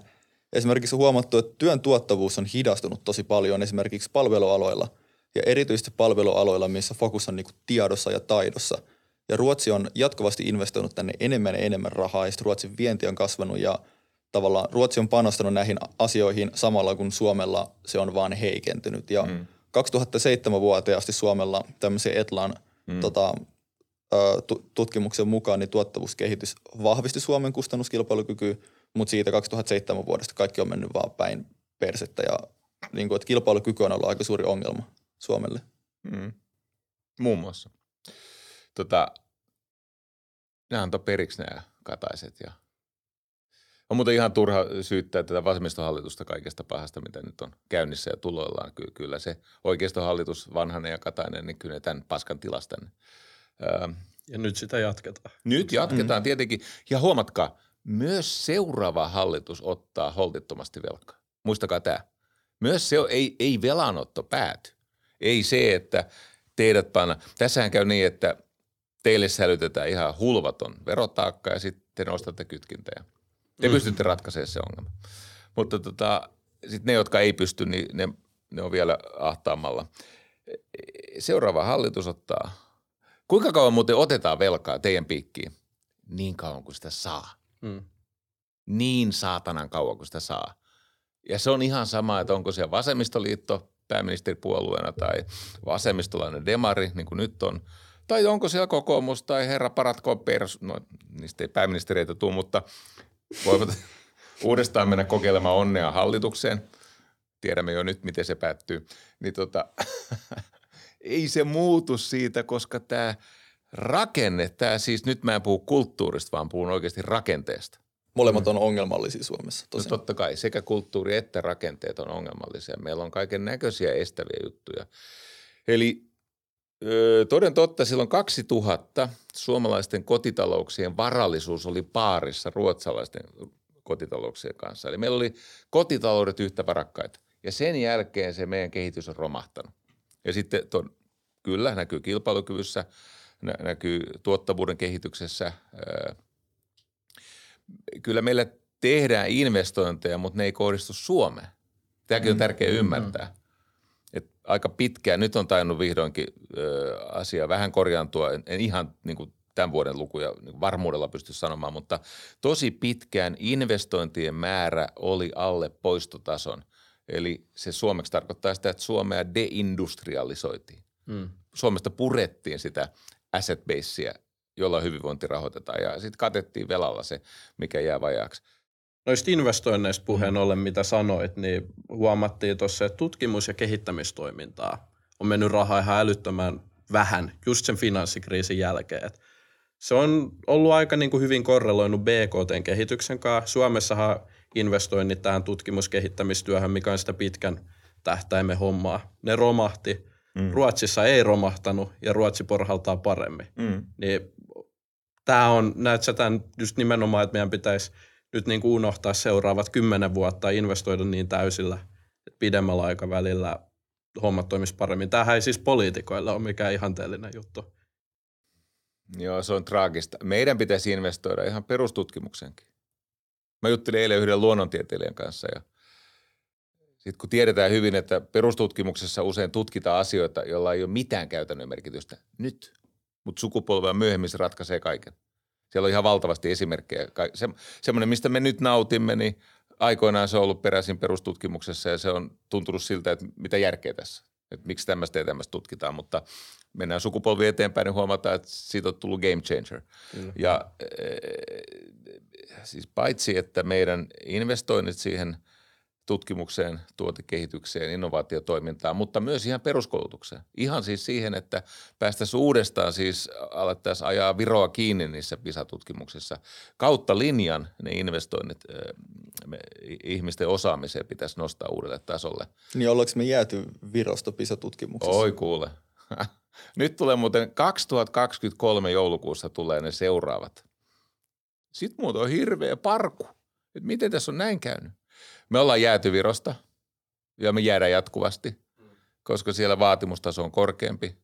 Esimerkiksi on huomattu, että työn tuottavuus on hidastunut tosi paljon esimerkiksi palvelualoilla ja erityisesti palvelualoilla, missä fokus on niin tiedossa ja taidossa – ja Ruotsi on jatkuvasti investoinut tänne enemmän ja enemmän rahaa ja Ruotsin vienti on kasvanut ja tavallaan Ruotsi on panostanut näihin asioihin samalla kun Suomella se on vaan heikentynyt. Ja mm. 2007 vuoteen asti Suomella tämmöisen Etlan mm. tota, tutkimuksen mukaan niin tuottavuuskehitys vahvisti Suomen kustannuskilpailukykyä, mutta siitä 2007 vuodesta kaikki on mennyt vaan päin persettä ja niin kuin, että kilpailukyky on ollut aika suuri ongelma Suomelle. Mm. Muun muassa. Tota, nämä antoi periksi nämä kataiset ja on muuten ihan turha syyttää tätä vasemmistohallitusta kaikesta pahasta, mitä nyt on käynnissä ja tuloillaan. Ky- kyllä se oikeistohallitus, Vanhanen ja Katainen, niin kyllä ne tämän paskan tilasta. Öö, ja nyt sitä jatketaan. Nyt jatketaan mm. tietenkin. Ja huomatkaa, myös seuraava hallitus ottaa holtittomasti velkaa. Muistakaa tämä. Myös se ei, ei velanotto pääty. Ei se, että teidät panna. Tässähän käy niin, että – teille sälytetään ihan hulvaton verotaakka ja sitten te nostatte kytkintöjä. Te mm. pystytte ratkaisemaan se ongelma. Mutta tota, sitten ne, jotka ei pysty, niin ne, ne on vielä ahtaamalla. Seuraava hallitus ottaa. Kuinka kauan muuten otetaan velkaa teidän piikkiin? Niin kauan kuin sitä saa. Mm. Niin saatanan kauan kuin sitä saa. Ja se on ihan sama, että onko se vasemmistoliitto pääministeripuolueena tai vasemmistolainen demari, niin kuin nyt on – tai onko siellä kokoomus tai herra paratko pers, no niistä ei pääministeriöitä tule, mutta voivat uudestaan mennä kokeilemaan onnea hallitukseen. Tiedämme jo nyt, miten se päättyy. Niin tota, ei se muutu siitä, koska tämä rakenne, tämä siis nyt mä en puhu kulttuurista, vaan puhun oikeasti rakenteesta. Molemmat on ongelmallisia Suomessa. No totta kai, sekä kulttuuri että rakenteet on ongelmallisia. Meillä on kaiken näköisiä estäviä juttuja. Eli Öö, toden totta, silloin 2000 suomalaisten kotitalouksien varallisuus oli paarissa ruotsalaisten kotitalouksien kanssa. Eli meillä oli kotitaloudet yhtä varakkaita. Ja sen jälkeen se meidän kehitys on romahtanut. Ja sitten to, kyllä näkyy kilpailukyvyssä, nä, näkyy tuottavuuden kehityksessä. Öö, kyllä meillä tehdään investointeja, mutta ne ei kohdistu Suomeen. Tämäkin on mm, tärkeää mm, ymmärtää aika pitkään. Nyt on tainnut vihdoinkin ö, asia vähän korjaantua. En, en ihan niin kuin tämän vuoden lukuja niin varmuudella pysty sanomaan, mutta tosi pitkään investointien määrä oli alle poistotason. Eli se suomeksi tarkoittaa sitä, että Suomea deindustrialisoitiin. Hmm. Suomesta purettiin sitä asset basea, jolla hyvinvointi rahoitetaan ja sitten katettiin velalla se, mikä jää vajaaksi. Noista investoinneista puheen mm. ollen, mitä sanoit, niin huomattiin tuossa, että tutkimus- ja kehittämistoimintaa on mennyt rahaa ihan älyttömän vähän just sen finanssikriisin jälkeen. Et se on ollut aika niin kuin hyvin korreloinut BKT-kehityksen kanssa. Suomessahan investoinnit tähän tutkimuskehittämistyöhön, mikä on sitä pitkän tähtäimen hommaa, ne romahti. Mm. Ruotsissa ei romahtanut ja Ruotsi porhaltaa paremmin. Mm. Niin tämä on, näet sä tämän just nimenomaan, että meidän pitäisi – nyt niin kuin unohtaa seuraavat kymmenen vuotta ja investoida niin täysillä, pidemmällä aikavälillä hommat toimisi paremmin. Tämähän ei siis poliitikoille ole mikään ihanteellinen juttu. Joo, se on traagista. Meidän pitäisi investoida ihan perustutkimukseenkin. Mä juttelin eilen yhden luonnontieteilijän kanssa ja sitten kun tiedetään hyvin, että perustutkimuksessa usein tutkitaan asioita, joilla ei ole mitään käytännön merkitystä nyt, mutta sukupolvea myöhemmin se ratkaisee kaiken. Siellä on ihan valtavasti esimerkkejä. Se, semmoinen, mistä me nyt nautimme, niin aikoinaan se on ollut peräisin perustutkimuksessa ja se on tuntunut siltä, että mitä järkeä tässä. Että miksi tämmöistä ja tämmöistä tutkitaan, mutta mennään sukupolvi eteenpäin, niin huomataan, että siitä on tullut game changer. Kyllä. Ja äh, siis paitsi, että meidän investoinnit siihen – tutkimukseen, tuotekehitykseen, innovaatiotoimintaan, mutta myös ihan peruskoulutukseen. Ihan siis siihen, että päästäisiin uudestaan siis alettaisiin ajaa viroa kiinni niissä PISA-tutkimuksissa. Kautta linjan ne investoinnit me, ihmisten osaamiseen pitäisi nostaa uudelle tasolle. Niin ollaanko me jääty virosta PISA-tutkimuksessa? Oi kuule. Nyt tulee muuten 2023 joulukuussa tulee ne seuraavat. Sitten muuten on hirveä parku. Et miten tässä on näin käynyt? Me ollaan jääty Virosta ja me jäädään jatkuvasti, koska siellä vaatimustaso on korkeampi.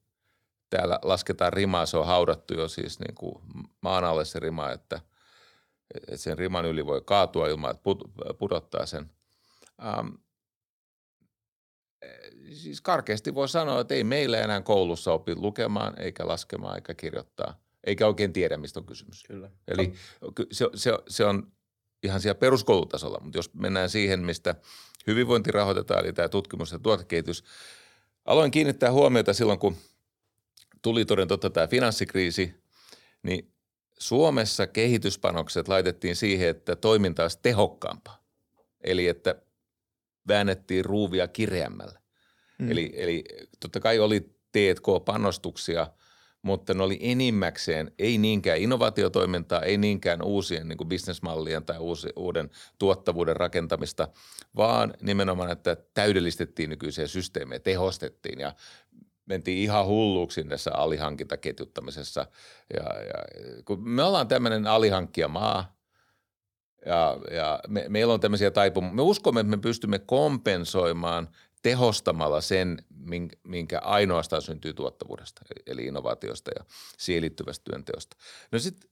Täällä lasketaan rimaa, se on haudattu jo siis niin kuin maan alle se rima, että, että sen riman yli voi kaatua ilman, että pudottaa sen. Ähm, siis karkeasti voi sanoa, että ei meillä enää koulussa opi lukemaan, eikä laskemaan, eikä kirjoittaa, eikä oikein tiedä, mistä on kysymys. Kyllä. Eli se, se, se on ihan siellä peruskoulutasolla, mutta jos mennään siihen, mistä hyvinvointi rahoitetaan, eli tämä tutkimus ja tuotekehitys, aloin kiinnittää huomiota silloin, kun tuli toden totta tämä finanssikriisi, niin Suomessa kehityspanokset laitettiin siihen, että toiminta olisi tehokkaampaa. Eli että väännettiin ruuvia kireämmällä. Mm. Eli, eli totta kai oli T&K-panostuksia – mutta ne oli enimmäkseen ei niinkään innovaatiotoimintaa, ei niinkään uusien niin bisnesmallien tai uusi, uuden tuottavuuden rakentamista, vaan nimenomaan, että täydellistettiin nykyisiä systeemejä, tehostettiin ja mentiin ihan hulluuksi tässä alihankintaketjuttamisessa. Ja, ja, kun me ollaan tämmöinen alihankkijamaa, ja, ja me, meillä on tämmöisiä taipumuksia. Me uskomme, että me pystymme kompensoimaan tehostamalla sen, minkä ainoastaan syntyy tuottavuudesta, eli innovaatiosta ja siihen liittyvästä työnteosta. No sitten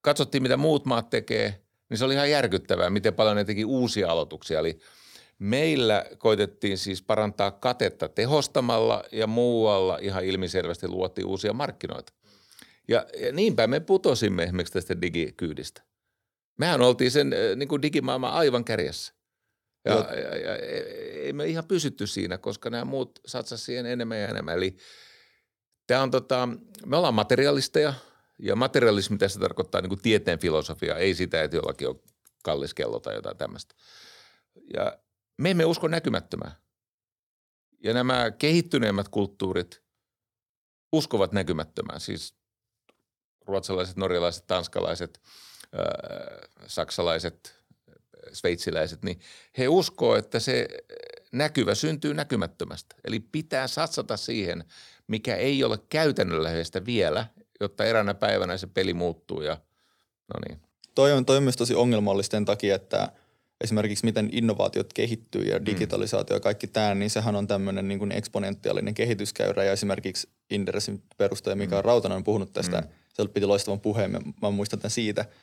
katsottiin, mitä muut maat tekee, niin se oli ihan järkyttävää, miten paljon ne teki uusia aloituksia. Eli meillä koitettiin siis parantaa katetta tehostamalla ja muualla ihan ilmiselvästi luotiin uusia markkinoita. Ja, ja niinpä me putosimme esimerkiksi tästä digikyydistä. Mehän oltiin sen niin kuin digimaailman aivan kärjessä. Ja, ja, ja, ei me ihan pysytty siinä, koska nämä muut satsasivat siihen enemmän ja enemmän. Eli tämä on tota, me ollaan materialisteja ja materialismi tässä tarkoittaa niin kuin tieteen filosofia, ei sitä, että jollakin on kallis kello tai jotain tämmöistä. Ja me emme usko näkymättömään. Ja nämä kehittyneemmät kulttuurit uskovat näkymättömään, siis ruotsalaiset, norjalaiset, tanskalaiset, äh, saksalaiset, sveitsiläiset, niin he uskoo, että se näkyvä syntyy näkymättömästä. Eli pitää satsata siihen, mikä ei ole käytännönläheistä vielä, jotta eräänä päivänä se peli muuttuu ja no niin. Toi on, toi on myös tosi ongelmallisten takia, että esimerkiksi miten innovaatiot kehittyy ja mm. digitalisaatio ja kaikki tämä, niin sehän on tämmöinen niin eksponentiaalinen kehityskäyrä ja esimerkiksi Inderesin perustaja Mika mm. Rautanen on puhunut tästä, mm. se piti loistavan puheen, mä, mä muistan tämän siitä –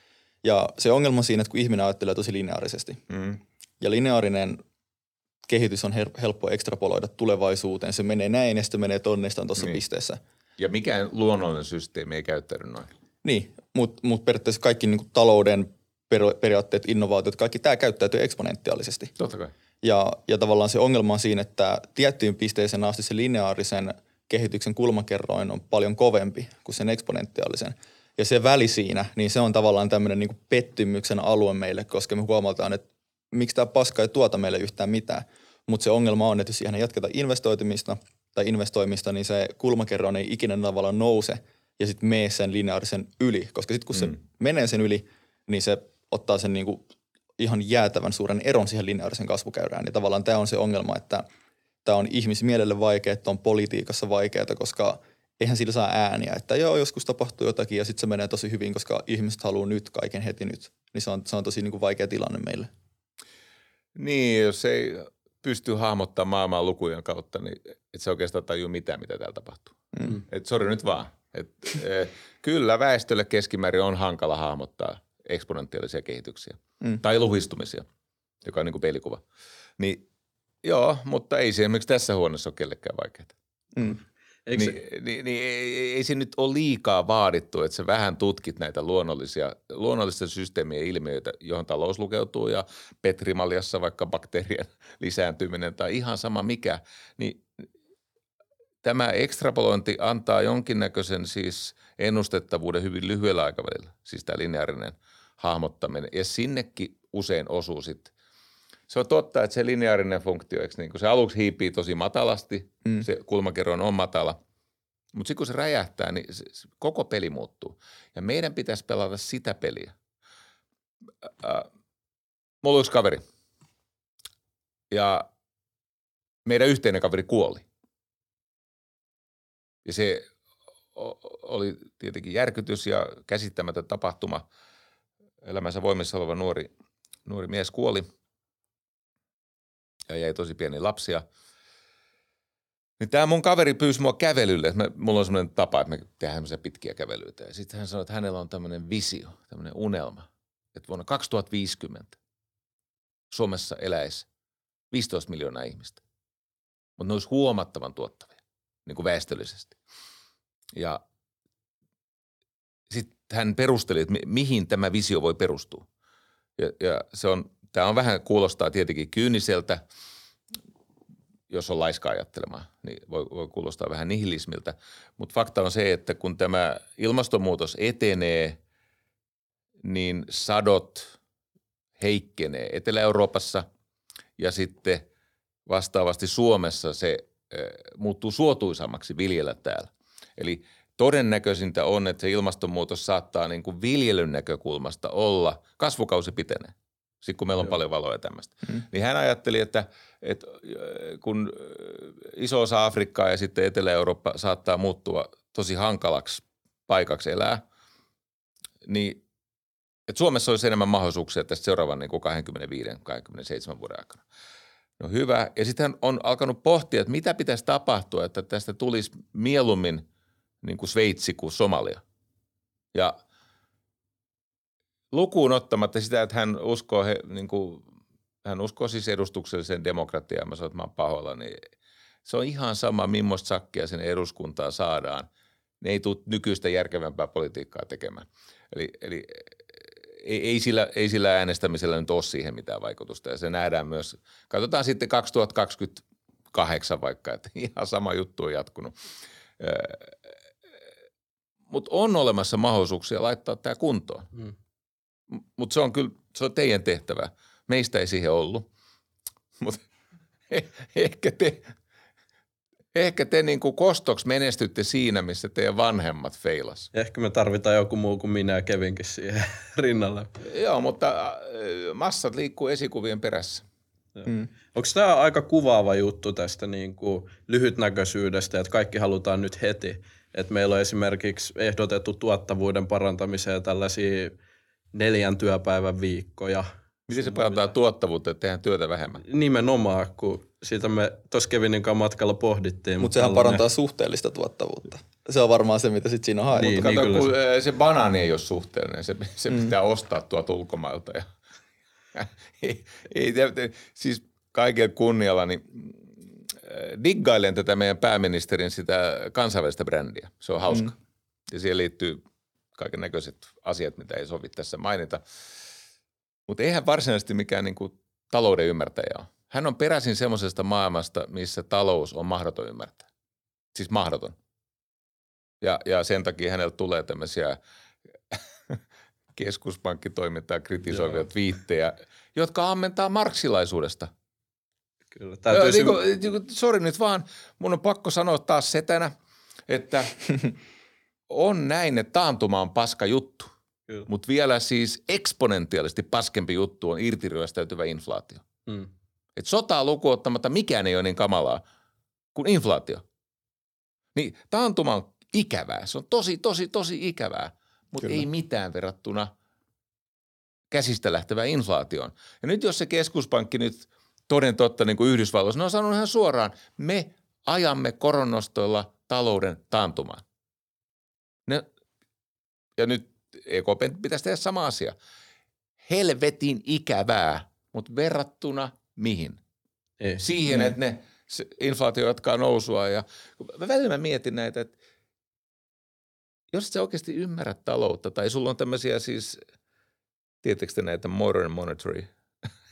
ja se ongelma on siinä, että kun ihminen ajattelee tosi lineaarisesti mm. ja lineaarinen kehitys on helppo ekstrapoloida tulevaisuuteen. Se menee näin ja sitten menee tonnestaan tuossa niin. pisteessä. Ja mikään luonnollinen systeemi ei käyttäydy noin. Niin, mutta mut periaatteessa kaikki niinku talouden per, periaatteet, innovaatiot, kaikki tämä käyttäytyy eksponentiaalisesti. Totta kai. Ja, ja tavallaan se ongelma on siinä, että tiettyyn pisteeseen asti se lineaarisen kehityksen kulmakerroin on paljon kovempi kuin sen eksponentiaalisen – ja se väli siinä, niin se on tavallaan tämmöinen niin pettymyksen alue meille, koska me huomataan, että miksi tämä paska ei tuota meille yhtään mitään. Mutta se ongelma on, että jos siihen jatketaan investoitumista tai investoimista, niin se kulmakerroin ei ikinä tavallaan nouse ja sitten mene sen lineaarisen yli. Koska sitten kun mm. se menee sen yli, niin se ottaa sen niin kuin ihan jäätävän suuren eron siihen lineaarisen kasvukäyrään. Ja tavallaan tämä on se ongelma, että tämä on ihmismielelle vaikeaa, että on politiikassa vaikeaa, koska – eihän sillä saa ääniä, että joo, joskus tapahtuu jotakin ja sitten se menee tosi hyvin, koska ihmiset haluaa nyt kaiken heti nyt. Niin se on, se on tosi niin kuin vaikea tilanne meille. Niin, jos ei pysty hahmottamaan maailmaa lukujen kautta, niin et se oikeastaan tajua mitään, mitä täällä tapahtuu. Mm. Et sori nyt vaan. Et, e, kyllä väestölle keskimäärin on hankala hahmottaa eksponentiaalisia kehityksiä mm. tai luhistumisia, joka on niin kuin peilikuva. Niin joo, mutta ei se esimerkiksi tässä huoneessa ole kellekään vaikeaa. Mm. Eikö niin, se... niin, niin ei, ei se nyt ole liikaa vaadittu, että sä vähän tutkit näitä luonnollisia, luonnollisten systeemien ilmiöitä, johon talous lukeutuu ja petrimaljassa vaikka bakteerien lisääntyminen tai ihan sama mikä, niin tämä ekstrapolointi antaa jonkinnäköisen siis ennustettavuuden hyvin lyhyellä aikavälillä, siis tämä lineaarinen hahmottaminen. Ja sinnekin usein osuu sitten se on totta, että se lineaarinen funktio, eikö niin, kun se aluksi hiipii tosi matalasti, mm. se kulmakerroin on matala, mutta sitten kun se räjähtää, niin se, se, koko peli muuttuu. Ja meidän pitäisi pelata sitä peliä. Äh, mulla on yksi kaveri. Ja meidän yhteinen kaveri kuoli. Ja se oli tietenkin järkytys ja käsittämätön tapahtuma. Elämänsä voimissa oleva nuori, nuori mies kuoli – ja jäi tosi pieni lapsia. Niin tämä mun kaveri pyysi mua kävelylle, mä, mulla on semmoinen tapa, että me tehdään semmoisia pitkiä kävelyitä. Ja sitten hän sanoi, että hänellä on tämmöinen visio, tämmöinen unelma, että vuonna 2050 Suomessa eläisi 15 miljoonaa ihmistä. Mutta ne olisi huomattavan tuottavia, niin kuin väestöllisesti. Ja sitten hän perusteli, että mihin tämä visio voi perustua. Ja, ja se on Tämä on vähän, kuulostaa tietenkin kyyniseltä, jos on laiska ajattelemaan, niin voi, voi kuulostaa vähän nihilismiltä. Mutta fakta on se, että kun tämä ilmastonmuutos etenee, niin sadot heikkenee Etelä-Euroopassa ja sitten vastaavasti Suomessa se muuttuu suotuisammaksi viljellä täällä. Eli todennäköisintä on, että se ilmastonmuutos saattaa niin kuin viljelyn näkökulmasta olla, kasvukausi pitenee sitten kun meillä on Joo. paljon valoa ja tämmöistä. Mm. Niin hän ajatteli, että, että kun iso osa Afrikkaa ja sitten Etelä-Eurooppa saattaa muuttua tosi hankalaksi paikaksi elää, niin että Suomessa olisi enemmän mahdollisuuksia tästä seuraavan niin 25-27 vuoden aikana. No hyvä. Ja sitten hän on alkanut pohtia, että mitä pitäisi tapahtua, että tästä tulisi mieluummin niin kuin Sveitsi kuin Somalia. Ja – lukuun ottamatta sitä, että hän uskoo, he, niin kuin, hän uskoo siis edustukselliseen demokratiaan, mä sanoin, että mä oon pahoilla, niin se on ihan sama, millaista sakkia sen eduskuntaa saadaan. Ne ei tule nykyistä järkevämpää politiikkaa tekemään. Eli, eli ei, ei, sillä, ei sillä äänestämisellä nyt ole siihen mitään vaikutusta ja se nähdään myös. Katsotaan sitten 2028 vaikka, että ihan sama juttu on jatkunut. Mutta on olemassa mahdollisuuksia laittaa tämä kuntoon. Hmm. Mutta se on kyllä, se on teidän tehtävä. Meistä ei siihen ollut. Mutta ehkä te, ehkä te niin kuin kostoksi menestytte siinä, missä teidän vanhemmat feilas. Ehkä me tarvitaan joku muu kuin minä ja Kevinkin siihen rinnalle. Joo, mutta äh, massat liikkuu esikuvien perässä. Mm. Onko tämä aika kuvaava juttu tästä niin kuin lyhytnäköisyydestä, että kaikki halutaan nyt heti? Että meillä on esimerkiksi ehdotettu tuottavuuden parantamiseen tällaisia – neljän työpäivän viikkoja. Miten se parantaa tuottavuutta, että tehdään työtä vähemmän? Nimenomaan, kun siitä me tuossa Kevinin kanssa matkalla pohdittiin. Mutta sehän tällainen... parantaa suhteellista tuottavuutta. Se on varmaan se, mitä sitten siinä haetaan. Niin, niin kun se... se banaani ei ole suhteellinen, se, se mm. pitää ostaa tuolta ulkomailta. Ja, ei, ei, siis kaiken kunnialla, niin äh, diggailen tätä meidän pääministerin sitä kansainvälistä brändiä. Se on hauska. Mm. Ja siihen liittyy kaiken näköiset asiat, mitä ei sovi tässä mainita. Mutta eihän varsinaisesti mikään niin kuin talouden ymmärtäjä ole. Hän on peräisin semmoisesta maailmasta, missä talous on mahdoton ymmärtää. Siis mahdoton. Ja, ja sen takia hänellä tulee tämmöisiä keskuspankkitoimintaa kritisoivia Joo. twiittejä, jotka ammentaa marksilaisuudesta. Kyllä, täytyy... Niin kuin, niin kuin, sorry nyt vaan, mun on pakko sanoa taas setänä, että on näin, että taantuma on paska juttu. Mutta vielä siis eksponentiaalisesti paskempi juttu on irtiryöstäytyvä inflaatio. Mm. Et sotaa lukuun ottamatta mikään ei ole niin kamalaa kuin inflaatio. Niin taantuma on ikävää. Se on tosi, tosi, tosi ikävää, mutta ei mitään verrattuna käsistä lähtevään inflaatioon. Ja nyt jos se keskuspankki nyt toden totta niin kuin Yhdysvalloissa, ne on sanonut ihan suoraan, me ajamme koronostoilla talouden taantumaan. Ja nyt EKP pitäisi tehdä sama asia. Helvetin ikävää, mutta verrattuna mihin? Ei. Siihen, mm. että ne se inflaatio jatkaa nousua. Ja mä välillä mä mietin näitä, että jos et sä oikeasti ymmärrät taloutta, tai sulla on tämmöisiä siis, tietääkö te näitä modern monetary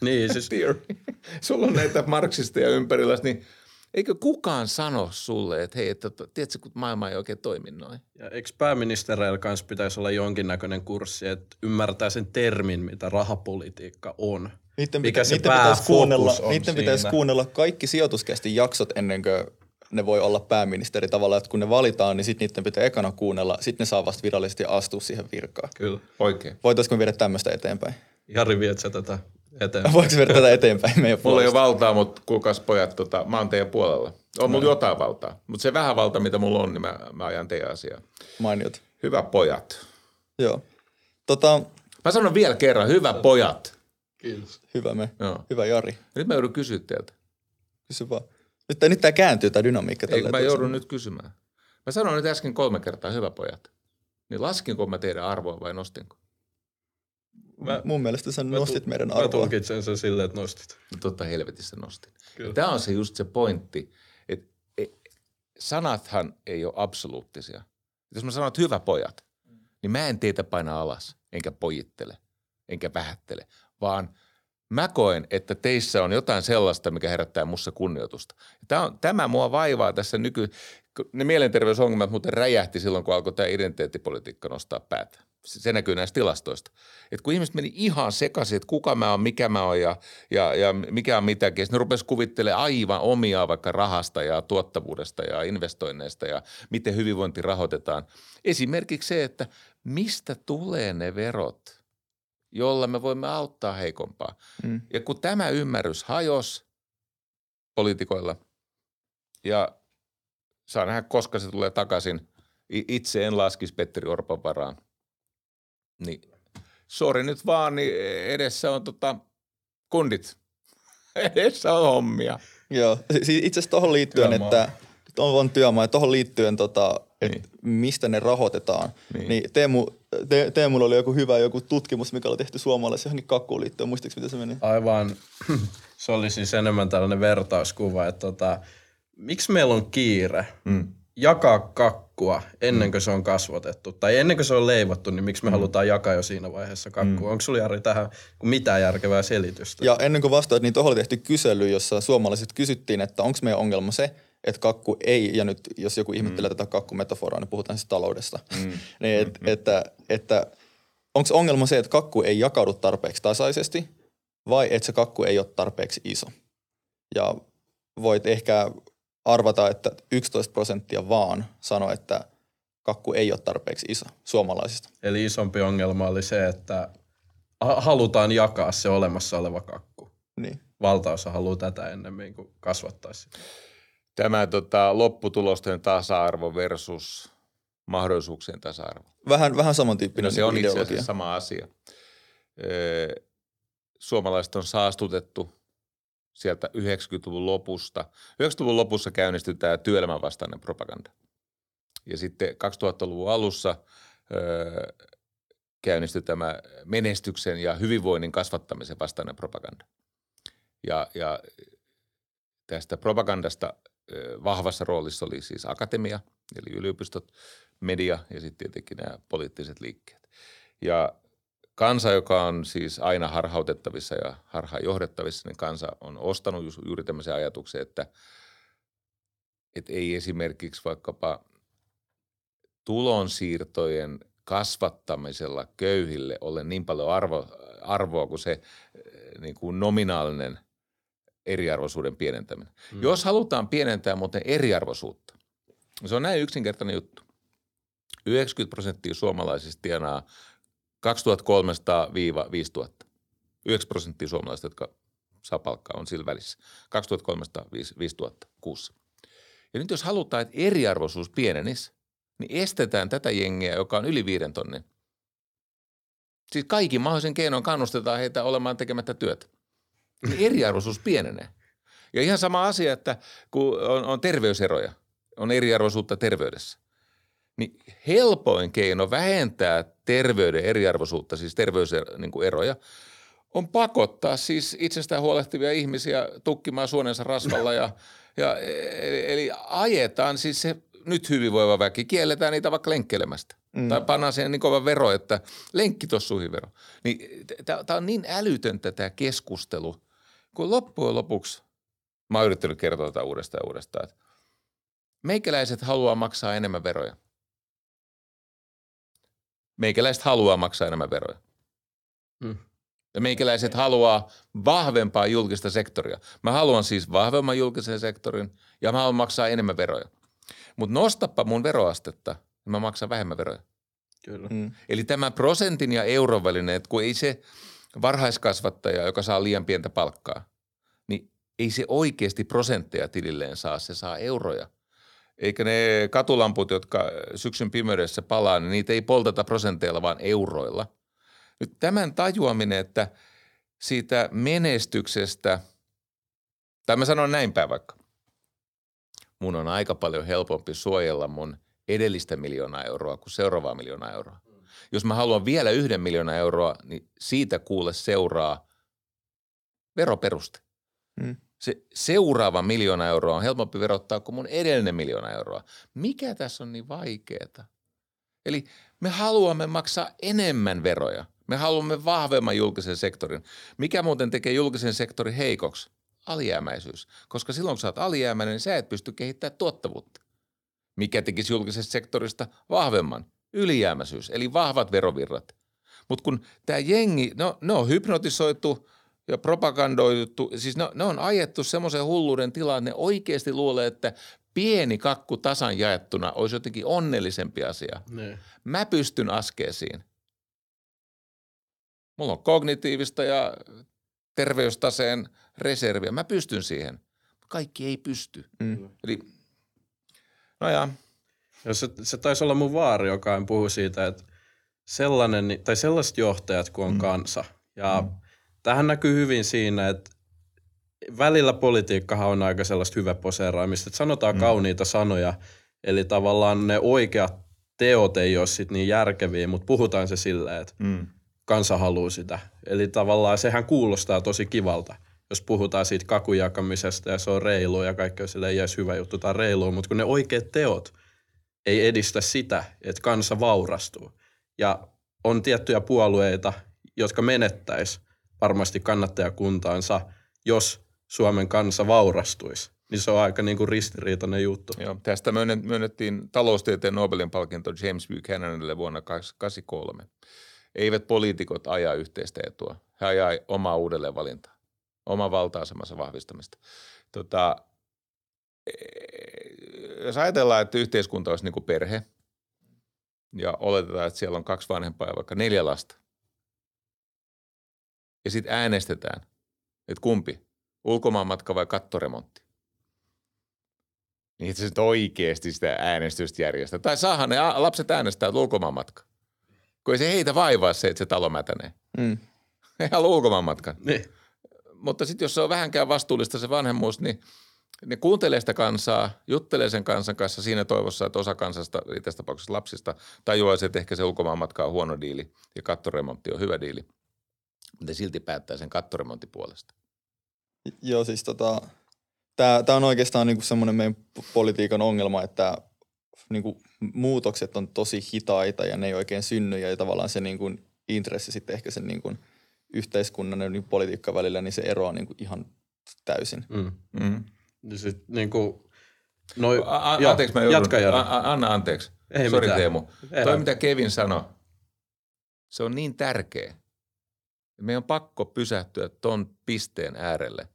Niin, siis theory, sulla on näitä marksisteja ympärillä, niin eikö kukaan sano sulle, että hei, että tiedätkö, kun maailma ei oikein toimi noin? Ja eikö pääministereillä kanssa pitäisi olla jonkinnäköinen kurssi, että ymmärtää sen termin, mitä rahapolitiikka on? Niiden, Mikä pitä, se niiden, pitäisi kuunnella, on niiden pitäisi kuunnella kaikki sijoituskästi jaksot ennen kuin ne voi olla pääministeri tavallaan, että kun ne valitaan, niin sitten niiden pitää ekana kuunnella, sitten ne saa vasta virallisesti astua siihen virkaan. Kyllä. Oikein. Voitaisiko me viedä tämmöistä eteenpäin? Jari, viet sä tätä eteenpäin? Voiko tätä eteenpäin meidän Mulla ei ole puolesta? valtaa, mutta kuulkaas pojat, tota, mä oon teidän puolella. On mulla jotain valtaa, mutta se vähän valta, mitä mulla on, niin mä, mä ajan teidän asiaa. Mainiot. Hyvä pojat. Joo. Tota, Mä sanon vielä kerran, hyvä pojat. Kiitos. hyvä me. Joo. Hyvä Jari. Nyt mä joudun kysyä teiltä. Kysy vaan. Nyt, nyt tämä kääntyy, tämä dynamiikka. Ei, mä joudun nyt kysymään. Mä sanoin nyt äsken kolme kertaa, hyvä pojat. Niin laskinko mä teidän arvoa vai nostinko? Mä, Mun mielestä sä mä nostit tul- meidän Mä arvoa. tulkitsen sen silleen, että nostit. No totta helvetissä nostin. Kyllä. Tämä on se just se pointti, että et, sanathan ei ole absoluuttisia. Jos mä sanon, että hyvä pojat, niin mä en teitä paina alas, enkä pojittele, enkä vähättele, vaan mä koen, että teissä on jotain sellaista, mikä herättää mussa kunnioitusta. Tämä, on, tämä mua vaivaa tässä nyky... Ne mielenterveysongelmat muuten räjähti silloin, kun alkoi tämä identiteettipolitiikka nostaa päätä. Se näkyy näistä tilastoista. Et kun ihmiset meni ihan sekaisin, että kuka mä oon, mikä mä oon ja, ja, ja mikä on mitäkin. Sitten ne rupesi kuvittelemaan aivan omia vaikka rahasta ja tuottavuudesta ja investoinneista ja miten hyvinvointi rahoitetaan. Esimerkiksi se, että mistä tulee ne verot, jolla me voimme auttaa heikompaa. Mm. Ja kun tämä ymmärrys hajos poliitikoilla ja saa nähdä, koska se tulee takaisin. Itse en laskisi Petteri Orpan varaan. Niin, sori nyt vaan, niin edessä on tota kundit. Edessä on hommia. Joo, si- si- itse asiassa tuohon liittyen, Työmaa. että on, on työmaa, ja tuohon liittyen, tota, että Niin. mistä ne rahoitetaan. Niin. Niin, Teemu, te, Teemulla oli joku hyvä joku tutkimus, mikä oli tehty suomalaisen johonkin kakkuun liittyen. Muistatko, mitä se meni? Aivan, se oli siis enemmän tällainen vertauskuva, että tota, miksi meillä on kiire Mm. jakaa kakkua ennen kuin se on kasvatettu, tai ennen kuin se on leivottu, niin miksi me halutaan jakaa jo siinä vaiheessa kakkua? Mm. Onko sulla Jari tähän mitään järkevää selitystä? Ja ennen kuin vastaat, niin tuohon oli tehty kysely, jossa suomalaiset kysyttiin, että onko meidän ongelma se, että kakku ei, ja nyt jos joku ihmettelee mm. tätä kakkumetaforaa, niin puhutaan siis taloudesta. Mm. niin et, että, että onko ongelma se, että kakku ei jakaudu tarpeeksi tasaisesti, vai että se kakku ei ole tarpeeksi iso? Ja voit ehkä arvata, että 11 prosenttia vaan sanoi, että kakku ei ole tarpeeksi iso suomalaisista. Eli isompi ongelma oli se, että ha- halutaan jakaa se olemassa oleva kakku. Niin. Valtaosa haluaa tätä ennemmin kuin kasvattaa sitä. Tämä tota, lopputulosten tasa-arvo versus mahdollisuuksien tasa-arvo. Vähän, vähän samantyyppinen No se on niin itse ideologia. asiassa sama asia. Öö, Suomalaiset on saastutettu sieltä 90-luvun lopusta. 90-luvun lopussa käynnistyi tämä työelämän vastainen propaganda. Ja sitten 2000-luvun alussa öö, käynnistyi tämä menestyksen ja hyvinvoinnin kasvattamisen vastainen propaganda. Ja, ja tästä propagandasta ö, vahvassa roolissa oli siis akatemia, eli yliopistot, media ja sitten tietenkin nämä poliittiset liikkeet. Ja kansa, joka on siis aina harhautettavissa ja harhaan johdettavissa, niin kansa on ostanut ju- juuri tämmöisen ajatuksen, että, että ei esimerkiksi vaikkapa tulonsiirtojen kasvattamisella köyhille ole niin paljon arvo, arvoa kuin se eh, niin kuin nominaalinen eriarvoisuuden pienentäminen. Mm. Jos halutaan pienentää muuten eriarvoisuutta, se on näin yksinkertainen juttu. 90 prosenttia suomalaisista tienaa 2300-5000. 9 prosenttia suomalaisista, jotka saa palkkaa, on sillä välissä. 2300-5000 kuussa. Ja nyt jos halutaan, että eriarvoisuus pienenisi, niin estetään tätä jengiä, joka on yli viiden tonnin. Siis kaikki mahdollisen keinoin kannustetaan heitä olemaan tekemättä työtä. Niin eriarvoisuus pienenee. Ja ihan sama asia, että kun on, on terveyseroja, on eriarvoisuutta terveydessä, niin helpoin keino vähentää terveyden eriarvoisuutta, siis terveyseroja, on pakottaa siis itsestään huolehtivia ihmisiä tukkimaan suonensa rasvalla ja, ja eli, ajetaan siis se nyt hyvinvoiva väki, kielletään niitä vaikka lenkkeilemästä. Mm. Tai pannaan siihen niin kova vero, että lenkki tossuihin vero. Niin tämä on niin älytöntä tämä keskustelu, kun loppujen lopuksi, mä oon yrittänyt kertoa tätä uudestaan ja uudestaan, että meikäläiset haluaa maksaa enemmän veroja. Meikäläiset haluaa maksaa enemmän veroja. Mm. Ja meikäläiset ja. vahvempaa julkista sektoria. Mä haluan siis vahvemman julkisen sektorin ja mä haluan maksaa enemmän veroja. Mutta nostappa mun veroastetta, niin mä maksan vähemmän veroja. Kyllä. Mm. Eli tämä prosentin ja euron välinen, että kun ei se varhaiskasvattaja, joka saa liian pientä palkkaa, niin ei se oikeasti prosentteja tililleen saa, se saa euroja. Eikä ne katulamput, jotka syksyn pimeydessä palaa, niin niitä ei polteta prosenteilla, vaan euroilla – nyt tämän tajuaminen, että siitä menestyksestä, tai mä sanon näin päin vaikka, mun on aika paljon helpompi suojella mun edellistä miljoonaa euroa kuin seuraavaa miljoonaa euroa. Jos mä haluan vielä yhden miljoonaa euroa, niin siitä kuule seuraa veroperuste. Hmm. Se seuraava miljoona euroa on helpompi verottaa kuin mun edellinen miljoona euroa. Mikä tässä on niin vaikeaa? Eli me haluamme maksaa enemmän veroja – me haluamme vahvemman julkisen sektorin. Mikä muuten tekee julkisen sektorin heikoksi? Alijäämäisyys. Koska silloin kun sä oot alijäämäinen, niin sä et pysty kehittämään tuottavuutta. Mikä tekisi julkisesta sektorista vahvemman? Ylijäämäisyys, eli vahvat verovirrat. Mutta kun tämä jengi, no, ne on hypnotisoitu ja propagandoitu, siis ne, ne on ajettu semmoisen hulluuden tilaan, että ne oikeasti luulee, että pieni kakku tasan jaettuna olisi jotenkin onnellisempi asia. Ne. Mä pystyn askeesiin. Mulla on kognitiivista ja terveystaseen reserviä. Mä pystyn siihen. Kaikki ei pysty. Mm. Eli, no ja. ja se, se taisi olla mun vaari, joka en puhu siitä, että sellainen, tai sellaiset johtajat kuin on mm. kansa. Ja mm. Tähän näkyy hyvin siinä, että välillä politiikkahan on aika sellaista hyväposeeraamista, että sanotaan mm. kauniita sanoja, eli tavallaan ne oikeat teot ei ole sit niin järkeviä, mutta puhutaan se silleen, että mm kansa haluaa sitä. Eli tavallaan sehän kuulostaa tosi kivalta, jos puhutaan siitä kakun jakamisesta ja se on reilu ja kaikki on silleen, jäisi hyvä juttu tai reilu, mutta kun ne oikeat teot ei edistä sitä, että kansa vaurastuu. Ja on tiettyjä puolueita, jotka menettäisi varmasti kannattajakuntaansa, jos Suomen kansa vaurastuisi. Niin se on aika niin kuin ristiriitainen juttu. Joo, tästä myönnettiin taloustieteen Nobelin palkinto James Buchananille vuonna 1983 eivät poliitikot aja yhteistä etua. He ajaa omaa uudelleenvalintaa, oman valta-asemansa vahvistamista. Tota, e, jos ajatellaan, että yhteiskunta olisi niin kuin perhe ja oletetaan, että siellä on kaksi vanhempaa ja vaikka neljä lasta, ja sitten äänestetään, että kumpi, ulkomaanmatka vai kattoremontti, niin se oikeasti sitä äänestystä järjestää. Tai saahan ne lapset äänestää, että ulkomaanmatka kun ei se heitä vaivaa se, että se talo mätänee. Mm. He halua ulkomaanmatkan. Niin. Mutta sitten jos se on vähänkään vastuullista se vanhemmuus, niin ne kuuntelee sitä kansaa, juttelee sen kansan kanssa siinä toivossa, että osa kansasta, eli tässä tapauksessa lapsista, tajuaa se, että ehkä se ulkomaanmatka on huono diili ja kattoremontti on hyvä diili. Mutta silti päättää sen kattoremontin puolesta. Joo, siis tota, tämä on oikeastaan niinku semmoinen meidän politiikan ongelma, että niinku muutokset on tosi hitaita ja ne ei oikein synny ja tavallaan se niin kuin intressi sitten ehkä sen niin kuin yhteiskunnan ja niin politiikan välillä, niin se eroaa niin kuin ihan täysin. Mm. Mm. Ja sit niin kuin, noi, a- a- anteeksi, mä joudun, jatka, a- Anna anteeksi. Ei Sori mitään. Teemu. Ei Toi mitä Kevin sanoi, se on niin tärkeä. Meidän on pakko pysähtyä ton pisteen äärelle.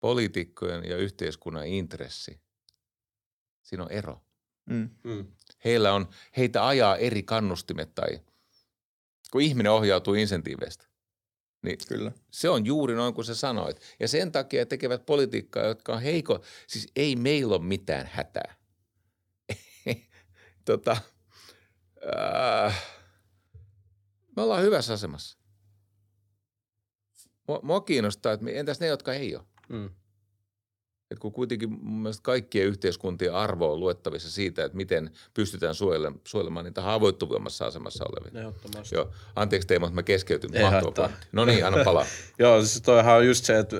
Poliitikkojen ja yhteiskunnan intressi Siinä on ero. Mm. Mm. Heillä on, heitä ajaa eri kannustimet tai kun ihminen ohjautuu insentiiveistä. Niin Kyllä. Se on juuri noin kuin sä sanoit. Ja sen takia tekevät politiikkaa, jotka on heiko. Siis ei meillä ole mitään hätää. tota, äh, me ollaan hyvässä asemassa. Mua, mua kiinnostaa, että entäs ne, jotka ei ole? Mm. että kun kuitenkin mun mielestä kaikkien yhteiskuntien arvo on luettavissa siitä, että miten pystytään suojelemaan, suojelemaan niitä haavoittuvimmassa asemassa olevia. Ehdottomasti. Joo, anteeksi Teemu, että mä keskeytyn. Ei. No niin, anna palaa. Joo, siis toihan on just se, että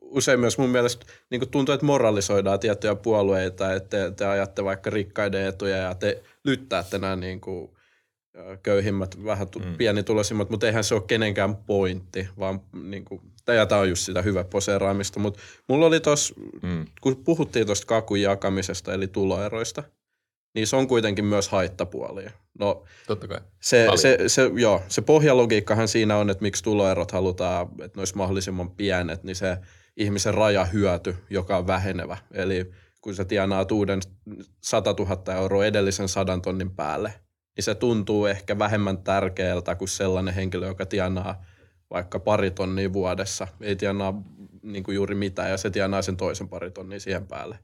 usein myös mun mielestä niin tuntuu, että moralisoidaan tiettyjä puolueita, että te, te ajatte vaikka rikkaiden etuja ja te lyttäätte nämä niin kuin, köyhimmät, vähän tu- mm. pienituloisimmat, mutta eihän se ole kenenkään pointti, vaan niin kuin, ja tämä on just sitä hyvä poseeraamista, mutta mulla oli tuossa, mm. kun puhuttiin tuosta kakun jakamisesta eli tuloeroista, niin se on kuitenkin myös haittapuolia. No Totta kai. se, Paljon. se, se, joo, se pohjalogiikkahan siinä on, että miksi tuloerot halutaan, että ne olisi mahdollisimman pienet, niin se ihmisen rajahyöty, joka on vähenevä. Eli kun sä tienaat uuden 100 000 euroa edellisen sadan tonnin päälle, niin se tuntuu ehkä vähemmän tärkeältä kuin sellainen henkilö, joka tienaa vaikka pari tonnia vuodessa. Ei tienaa niin kuin juuri mitään ja se tienaa sen toisen pari tonnia siihen päälle.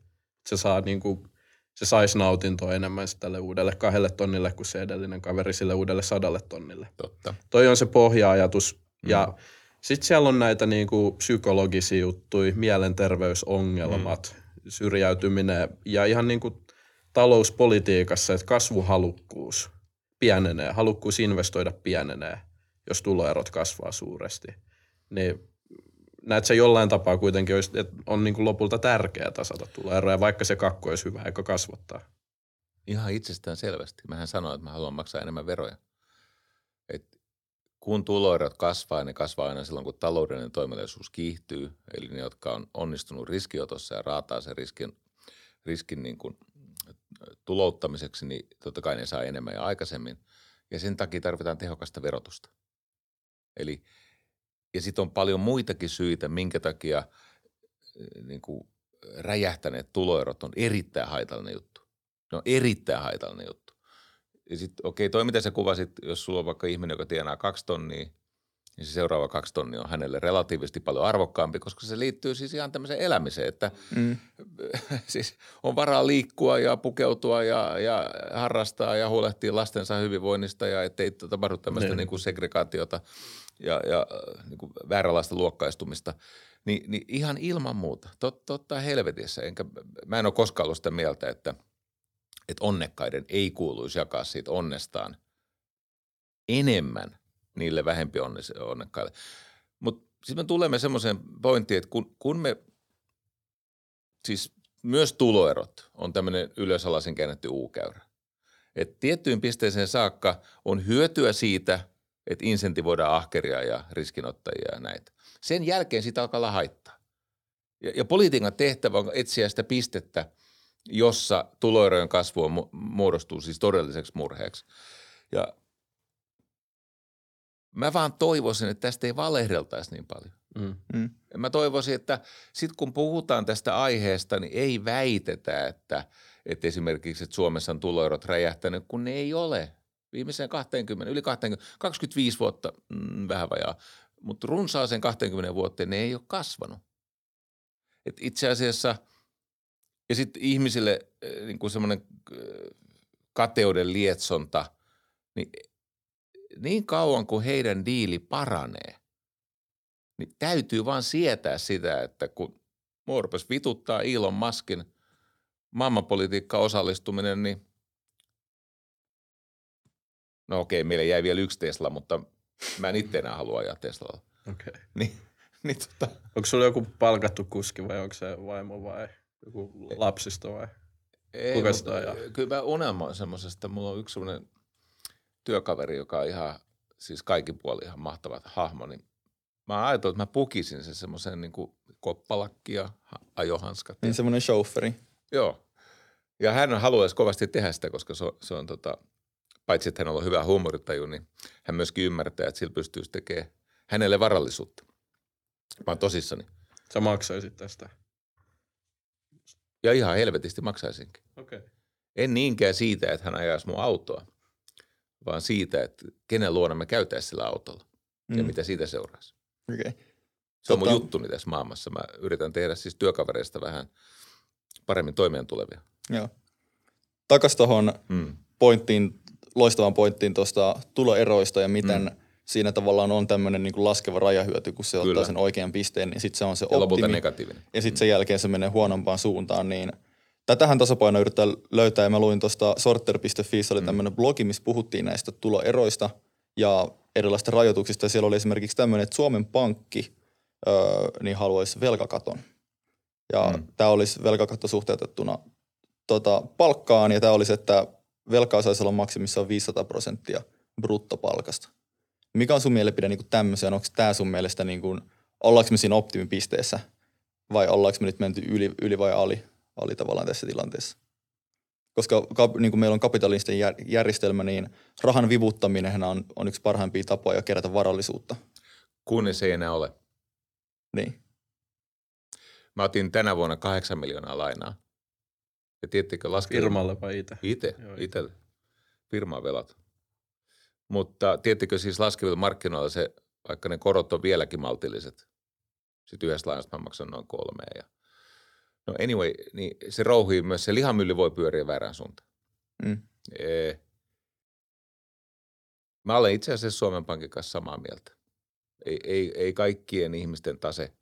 Se saa niin kuin, se saisi nautintoa enemmän tälle uudelle kahdelle tonnille kuin se edellinen kaveri sille uudelle sadalle tonnille. Totta. Toi on se pohja-ajatus. Mm. Ja sitten siellä on näitä niinku psykologisia juttuja, mielenterveysongelmat, mm. syrjäytyminen ja ihan niinku talouspolitiikassa, että kasvuhalukkuus pienenee, halukkuus investoida pienenee, jos tuloerot kasvaa suuresti. Niin näet se jollain tapaa kuitenkin, että on niinku lopulta tärkeää tasata tuloeroja, vaikka se kakku olisi hyvä eikä kasvattaa. Ihan itsestään selvästi. Mähän sanoin, että mä haluan maksaa enemmän veroja. Et kun tuloerot kasvaa, ne kasvaa aina silloin, kun taloudellinen toimeliaisuus kiihtyy. Eli ne, jotka on onnistunut riskiotossa ja raataa sen riskin, riskin niin kuin tulouttamiseksi, niin totta kai ne saa enemmän ja aikaisemmin. Ja sen takia tarvitaan tehokasta verotusta. Eli, ja sitten on paljon muitakin syitä, minkä takia niin kuin räjähtäneet tuloerot on erittäin haitallinen juttu. Ne on erittäin haitallinen juttu. Ja sitten okei, toi mitä sä kuvasit, jos sulla on vaikka ihminen, joka tienaa kaksi tonnia, niin se seuraava kaksi tonnia on hänelle relatiivisesti paljon arvokkaampi, koska se liittyy siis ihan tämmöiseen elämiseen, että mm. siis on varaa liikkua ja pukeutua ja, ja harrastaa ja huolehtia lastensa hyvinvoinnista ja ettei tapahdu tämmöistä niin kuin segregaatiota ja, ja niin kuin vääränlaista luokkaistumista. Ni, niin ihan ilman muuta, Tot, totta helvetissä. Enkä, mä en ole koskaan ollut sitä mieltä, että, että onnekkaiden ei kuuluisi jakaa siitä onnestaan enemmän niille vähempi onnekkaille. Mutta sitten me tulemme semmoiseen pointtiin, että kun, kun me, siis myös tuloerot on tämmöinen ylösalaisen käännetty U-käyrä. Et tiettyyn pisteeseen saakka on hyötyä siitä, että insentivoidaan ahkeria ja riskinottajia ja näitä. Sen jälkeen sitä alkaa haittaa. Ja, ja politiikan tehtävä on etsiä sitä pistettä, jossa tuloerojen kasvu on, mu- muodostuu siis todelliseksi murheeksi. Ja mä vaan toivoisin, että tästä ei valehdeltaisi niin paljon. Mm. Mm. Mä toivoisin, että sitten kun puhutaan tästä aiheesta, niin ei väitetä, että, että esimerkiksi että Suomessa on tuloerot räjähtänyt, kun ne ei ole. Viimeiseen 20, yli 20, 25 vuotta, mm, vähän vajaa, mutta runsaaseen 20 vuoteen ne ei ole kasvanut. Et itse asiassa, ja sitten ihmisille eh, niin kuin semmoinen eh, kateuden lietsonta, niin niin kauan kuin heidän diili paranee, niin täytyy vaan sietää sitä, että kun mua vituttaa Elon Muskin maailmanpolitiikkaan osallistuminen, niin no okei, meille jäi vielä yksi Tesla, mutta mä en itse enää halua ajaa Teslalla. Okay. Niin, niin tota, Onko sulla joku palkattu kuski vai onko se vaimo vai joku lapsisto vai? Ei, Kuka sitä ajaa? Kyllä mä unelmoin semmoisesta. Mulla on yksi semmoinen työkaveri, joka on ihan, siis kaikin puolin ihan mahtava hahmo, niin mä ajattelin, että mä pukisin sen semmoisen niin koppalakki ja ha- ajohanskat. Niin semmoinen chaufferi. Joo. Ja hän haluaisi kovasti tehdä sitä, koska se on, se on tota, paitsi että hänellä on hyvä huumoritaju, niin hän myöskin ymmärtää, että sillä pystyisi tekemään hänelle varallisuutta. Mä oon tosissani. Sä maksaisit tästä. Ja ihan helvetisti maksaisinkin. Okei. Okay. En niinkään siitä, että hän ajaisi mun autoa, vaan siitä, että kenen luona me käytäisiin sillä autolla mm. ja Mm. mitä siitä seuraisi. Okei. Se on mun Tota- juttuni tässä maailmassa. Mä yritän tehdä siis työkavereista vähän paremmin toimeen tulevia. Joo. Takas tuohon Mm. pointtiin, loistavaan pointtiin tuosta tuloeroista ja miten mm. siinä tavallaan on tämmöinen niin laskeva rajahyöty, kun se Kyllä. ottaa sen oikean pisteen, niin sitten se on se ja optimi. negatiivinen. Ja sitten sen jälkeen se menee huonompaan suuntaan, niin tätähän tasapainoa yrittää löytää. Ja mä luin tuosta sorter.fi, oli mm. tämmöinen blogi, missä puhuttiin näistä tuloeroista ja erilaisista rajoituksista. Siellä oli esimerkiksi tämmöinen, että Suomen Pankki öö, niin haluaisi velkakaton. Ja mm. tämä olisi velkakatto suhteutettuna tota, palkkaan, ja tämä olisi, että velkaa saisi olla maksimissaan 500 prosenttia bruttopalkasta. Mikä on sun mielipide niin tämmöisen? Onko tämä sun mielestä, niin kuin, ollaanko me siinä optimipisteessä vai ollaanko me nyt menty yli, yli vai ali, ali tavallaan tässä tilanteessa? Koska niin kuin meillä on kapitalistinen järjestelmä, niin rahan vivuttaminen on, on yksi parhaimpia tapoja kerätä varallisuutta. Kunnes ei enää ole. Niin. Mä otin tänä vuonna kahdeksan miljoonaa lainaa. Ja tiettikö laskea? Firmalle vai itse? Itse, itselle. Firman velat. Mutta tiettikö siis laskevilla markkinoilla se, vaikka ne korot on vieläkin maltilliset. Sitten yhdessä lainasta mä maksan noin kolmeen. Ja... No anyway, niin se rouhii myös, se lihamylly voi pyöriä väärään suuntaan. Mm. E... Mä olen itse asiassa Suomen Pankin kanssa samaa mieltä. Ei, ei, ei kaikkien ihmisten tase,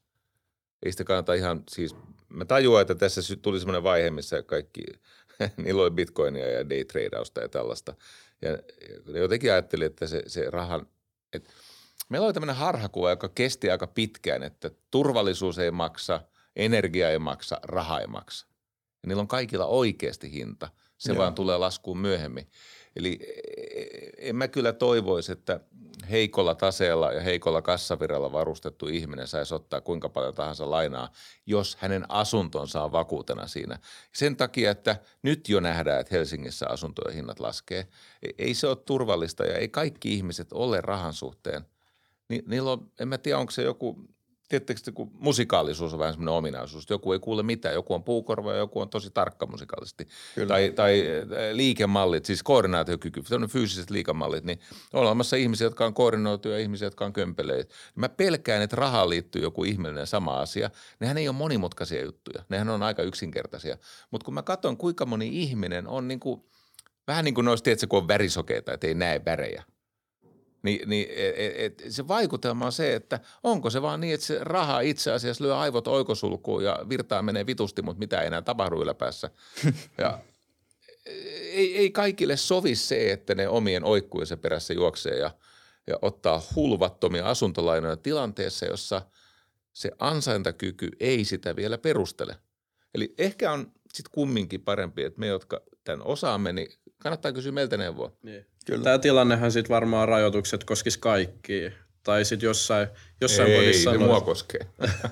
ei sitä kannata ihan siis, mä tajuan, että tässä tuli semmoinen vaihe, missä kaikki, niillä oli bitcoinia ja daytradeausta ja tällaista – ja jotenkin ajattelin, että se, se rahan, että meillä oli tämmöinen harhakuva, joka kesti aika pitkään, että turvallisuus ei maksa, energia ei maksa, raha ei maksa. Ja niillä on kaikilla oikeasti hinta. Se Joo. vaan tulee laskuun myöhemmin. Eli e, e, en mä kyllä toivoisi, että heikolla taseella ja heikolla kassavirralla varustettu ihminen saisi ottaa kuinka paljon tahansa lainaa, jos hänen asuntonsa on vakuutena siinä. Sen takia, että nyt jo nähdään, että Helsingissä asuntojen hinnat laskee. E, ei se ole turvallista ja ei kaikki ihmiset ole rahan suhteen. Ni, niillä on, en mä tiedä, onko se joku Tiedättekö, kun musikaalisuus on vähän semmoinen ominaisuus. Joku ei kuule mitään, joku on puukorva ja joku on tosi tarkka musikaalisesti. Kyllä. Tai, tai liikemallit, siis koordinaatiokyky, fyysiset liikemallit, niin on olemassa ihmisiä, jotka on koordinoituja ja ihmisiä, jotka on kömpeleitä. Mä pelkään, että rahaan liittyy joku ihmeellinen sama asia. Nehän ei ole monimutkaisia juttuja, nehän on aika yksinkertaisia. Mutta kun mä katson, kuinka moni ihminen on niin kuin, vähän niin kuin noista, tiedätkö, kun on värisokeita, että ei näe värejä – niin, niin et, e, et, se vaikutelma on se, että onko se vaan niin, että se raha itse asiassa lyö aivot oikosulkuun ja virtaa menee vitusti, mutta mitä ei enää tapahdu yläpäässä. Ja ei, ei kaikille sovi se, että ne omien oikkujensa perässä juoksee ja, ja ottaa hulvattomia asuntolainoja tilanteessa, jossa se ansaintakyky ei sitä vielä perustele. Eli ehkä on sitten kumminkin parempi, että me, jotka tämän osaamme, niin kannattaa kysyä meiltä neuvoa. Niin. Kyllä. Tämä tilannehan sitten varmaan rajoitukset koskisi kaikkia. Tai sitten jossain, jossain ei, kodissa... Ei, mua koskee.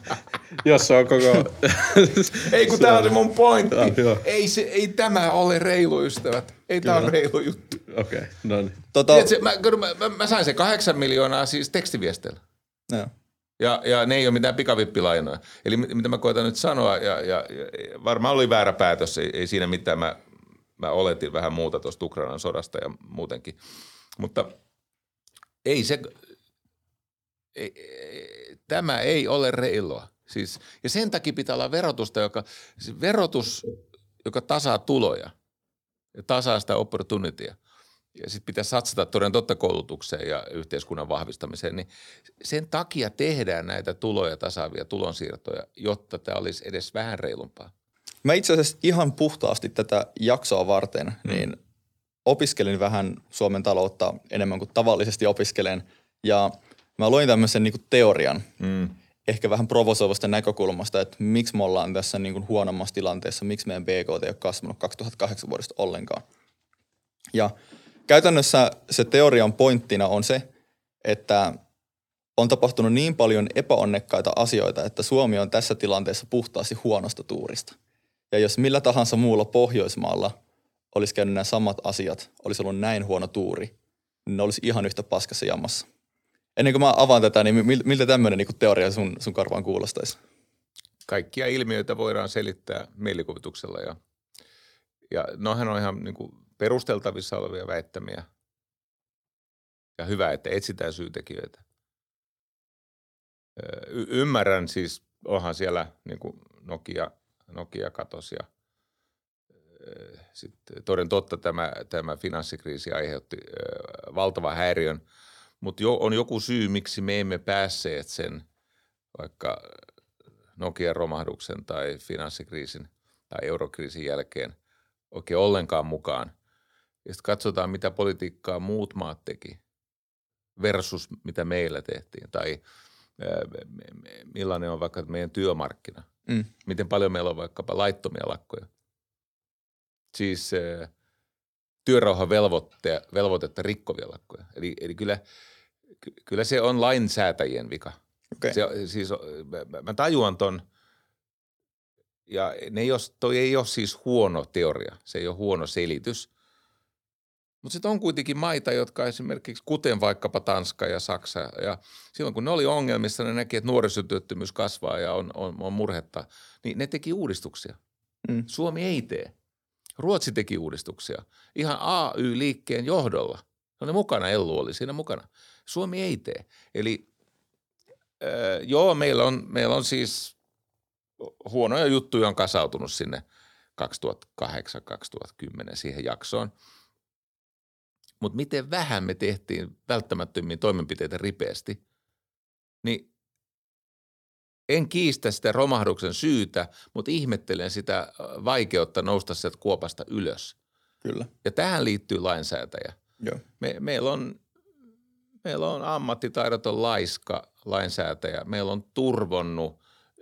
jos on koko... ei, kun tämä on se mun pointti. Ah, ei, se, ei tämä ole reilu, ystävät. Ei tämä ole reilu juttu. Okei, okay, no niin. Tota... Tiedätkö, mä, mä, mä, sain se kahdeksan miljoonaa siis tekstiviesteillä. No. Ja, ja ne ei ole mitään pikavippilainoja. Eli mitä mä koitan nyt sanoa, ja, ja, ja varmaan oli väärä päätös, ei, ei siinä mitään. Mä mä oletin vähän muuta tuosta Ukrainan sodasta ja muutenkin. Mutta ei se, ei, ei, tämä ei ole reilua. Siis, ja sen takia pitää olla verotusta, joka, siis verotus, joka tasaa tuloja ja tasaa sitä opportunityä. Ja sitten pitää satsata toden totta koulutukseen ja yhteiskunnan vahvistamiseen, niin sen takia tehdään näitä tuloja tasaavia tulonsiirtoja, jotta tämä olisi edes vähän reilumpaa. Mä itse asiassa ihan puhtaasti tätä jaksoa varten, mm. niin opiskelin vähän Suomen taloutta enemmän kuin tavallisesti opiskelen. Ja mä luin tämmöisen niin kuin teorian, mm. ehkä vähän provosoivasta näkökulmasta, että miksi me ollaan tässä niin kuin huonommassa tilanteessa, miksi meidän BKT ei ole kasvanut 2008 vuodesta ollenkaan. Ja käytännössä se teorian pointtina on se, että on tapahtunut niin paljon epäonnekkaita asioita, että Suomi on tässä tilanteessa puhtaasti huonosta tuurista. Ja jos millä tahansa muulla Pohjoismaalla olisi käynyt nämä samat asiat, olisi ollut näin huono tuuri, niin ne olisi ihan yhtä paskassa jamassa. Ennen kuin mä avaan tätä, niin miltä tämmöinen niin teoria sun, sun karvaan kuulostaisi? Kaikkia ilmiöitä voidaan selittää mielikuvituksella ja, ja nohan on ihan niin kuin perusteltavissa olevia väittämiä. Ja hyvä, että etsitään syytekijöitä. Y- ymmärrän siis, onhan siellä niin kuin Nokia – Nokia katosi ja sitten toden totta tämä, tämä finanssikriisi aiheutti valtavan häiriön Mutta jo, on joku syy, miksi me emme päässeet sen vaikka Nokian romahduksen tai finanssikriisin tai eurokriisin jälkeen oikein ollenkaan mukaan. Ja sitten katsotaan, mitä politiikkaa muut maat teki versus mitä meillä tehtiin. Tai millainen on vaikka meidän työmarkkina. Mm. Miten paljon meillä on vaikkapa laittomia lakkoja. Siis työrauhan velvoitetta rikkovia lakkoja. Eli, eli kyllä, kyllä se on lainsäätäjien vika. Okay. Se, siis, mä, mä tajuan ton, ja ne ei ole, toi ei ole siis huono teoria, se ei ole huono selitys. Mutta sitten on kuitenkin maita, jotka esimerkiksi, kuten vaikkapa Tanska ja Saksa, ja silloin kun ne oli ongelmissa, ne näki, että nuorisotyöttömyys kasvaa ja on, on, on murhetta, niin ne teki uudistuksia. Mm. Suomi ei tee. Ruotsi teki uudistuksia ihan AY-liikkeen johdolla. Ne oli mukana, Ellu oli siinä mukana. Suomi ei tee. Eli äh, joo, meillä on, meillä on siis huonoja juttuja on kasautunut sinne 2008-2010 siihen jaksoon – mutta miten vähän me tehtiin välttämättömiin toimenpiteitä ripeästi, niin en kiistä sitä romahduksen syytä, mutta ihmettelen sitä vaikeutta nousta sieltä kuopasta ylös. Kyllä. Ja tähän liittyy lainsäätäjä. Joo. Me, meillä, on, meillä on ammattitaidoton laiska lainsäätäjä. Meillä on turvonnut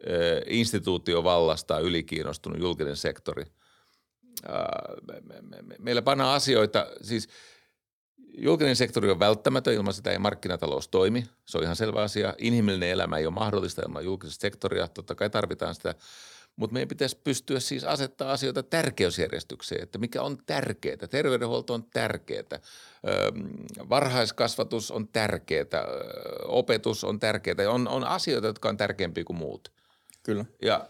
ö, instituutiovallasta ylikiinnostunut julkinen sektori. me, me, me, meillä pannaan asioita, siis – Julkinen sektori on välttämätön, ilman sitä ei markkinatalous toimi. Se on ihan selvä asia. Inhimillinen elämä ei ole mahdollista ilman julkista sektoria. Totta kai tarvitaan sitä. Mutta meidän pitäisi pystyä siis asettaa asioita tärkeysjärjestykseen, että mikä on tärkeää. Terveydenhuolto on tärkeää, varhaiskasvatus on tärkeää, opetus on tärkeää. On, on asioita, jotka on tärkeämpiä kuin muut. Kyllä. Ja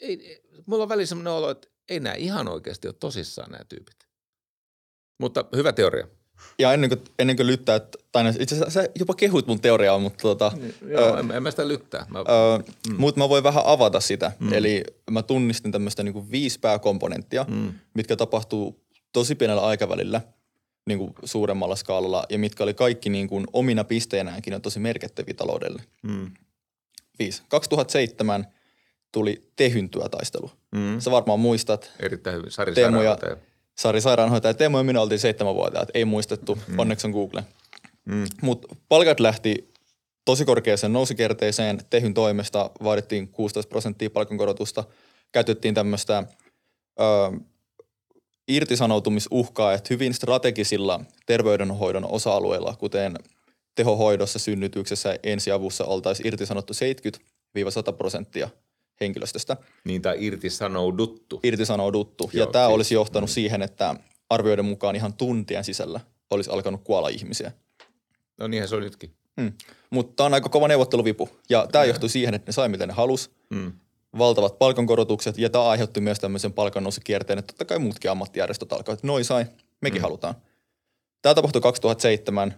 ei, mulla on välillä sellainen olo, että ei nämä ihan oikeasti ole tosissaan nämä tyypit. Mutta hyvä teoria. Ja ennen kuin, ennen kuin lyttää, tai itse asiassa sä jopa kehut mun teoriaa, mutta tota, niin, Joo, ö, en, en mä sitä lyttää. Mä, ö, mm. Mutta mä voin vähän avata sitä. Mm. Eli mä tunnistin tämmöistä niin viisi pääkomponenttia, mm. mitkä tapahtuu tosi pienellä aikavälillä niin kuin suuremmalla skaalalla ja mitkä oli kaikki niin kuin omina pisteenäänkin on tosi merkittäviä taloudelle. Mm. Viisi. 2007 tuli Tehyn työtaistelu. Mm. Sä varmaan muistat. Erittäin hyvin. Sari Teemu ja, Sari sairaanhoitaja Teemu ja minä oltiin seitsemänvuotiaat, ei muistettu, mm. onneksi on Google. Mm. Mutta palkat lähti tosi korkeaseen nousikerteeseen, tehyn toimesta vaadittiin 16 prosenttia palkankorotusta, käytettiin tämmöistä irtisanoutumisuhkaa, että hyvin strategisilla terveydenhoidon osa-alueilla, kuten tehohoidossa, synnytyksessä, ensiavussa oltaisiin irtisanottu 70-100 prosenttia henkilöstöstä. Niin, tai irtisanouduttu. Irtisanouduttu. Joo, ja tämä siis, olisi johtanut mm. siihen, että arvioiden mukaan ihan tuntien sisällä olisi alkanut kuolla ihmisiä. No niinhän se on nytkin. Mm. Mutta tämä on aika kova neuvotteluvipu. Ja tämä johtui siihen, että ne sai mitä ne halus. Mm. Valtavat palkankorotukset. Ja tämä aiheutti myös tämmöisen palkannousukierteen, että totta kai muutkin ammattijärjestöt alkoivat, että noi sai, mekin mm. halutaan. Tämä tapahtui 2007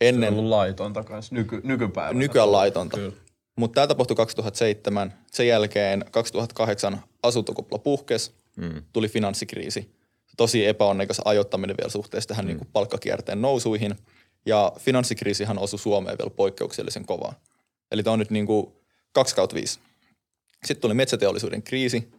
ennen... Se on ollut laitonta kanssa nyky, nykypäivänä. Nykyään laitonta. Kyllä. Mutta tämä tapahtui 2007. Sen jälkeen 2008 asuntokupla puhkes, mm. tuli finanssikriisi. Tosi epäonnekas ajoittaminen vielä suhteessa tähän mm. niin kuin palkkakierteen nousuihin. Ja finanssikriisihan osui Suomeen vielä poikkeuksellisen kovaa. Eli tämä on nyt niin kuin 2 kautta 5. Sitten tuli metsäteollisuuden kriisi,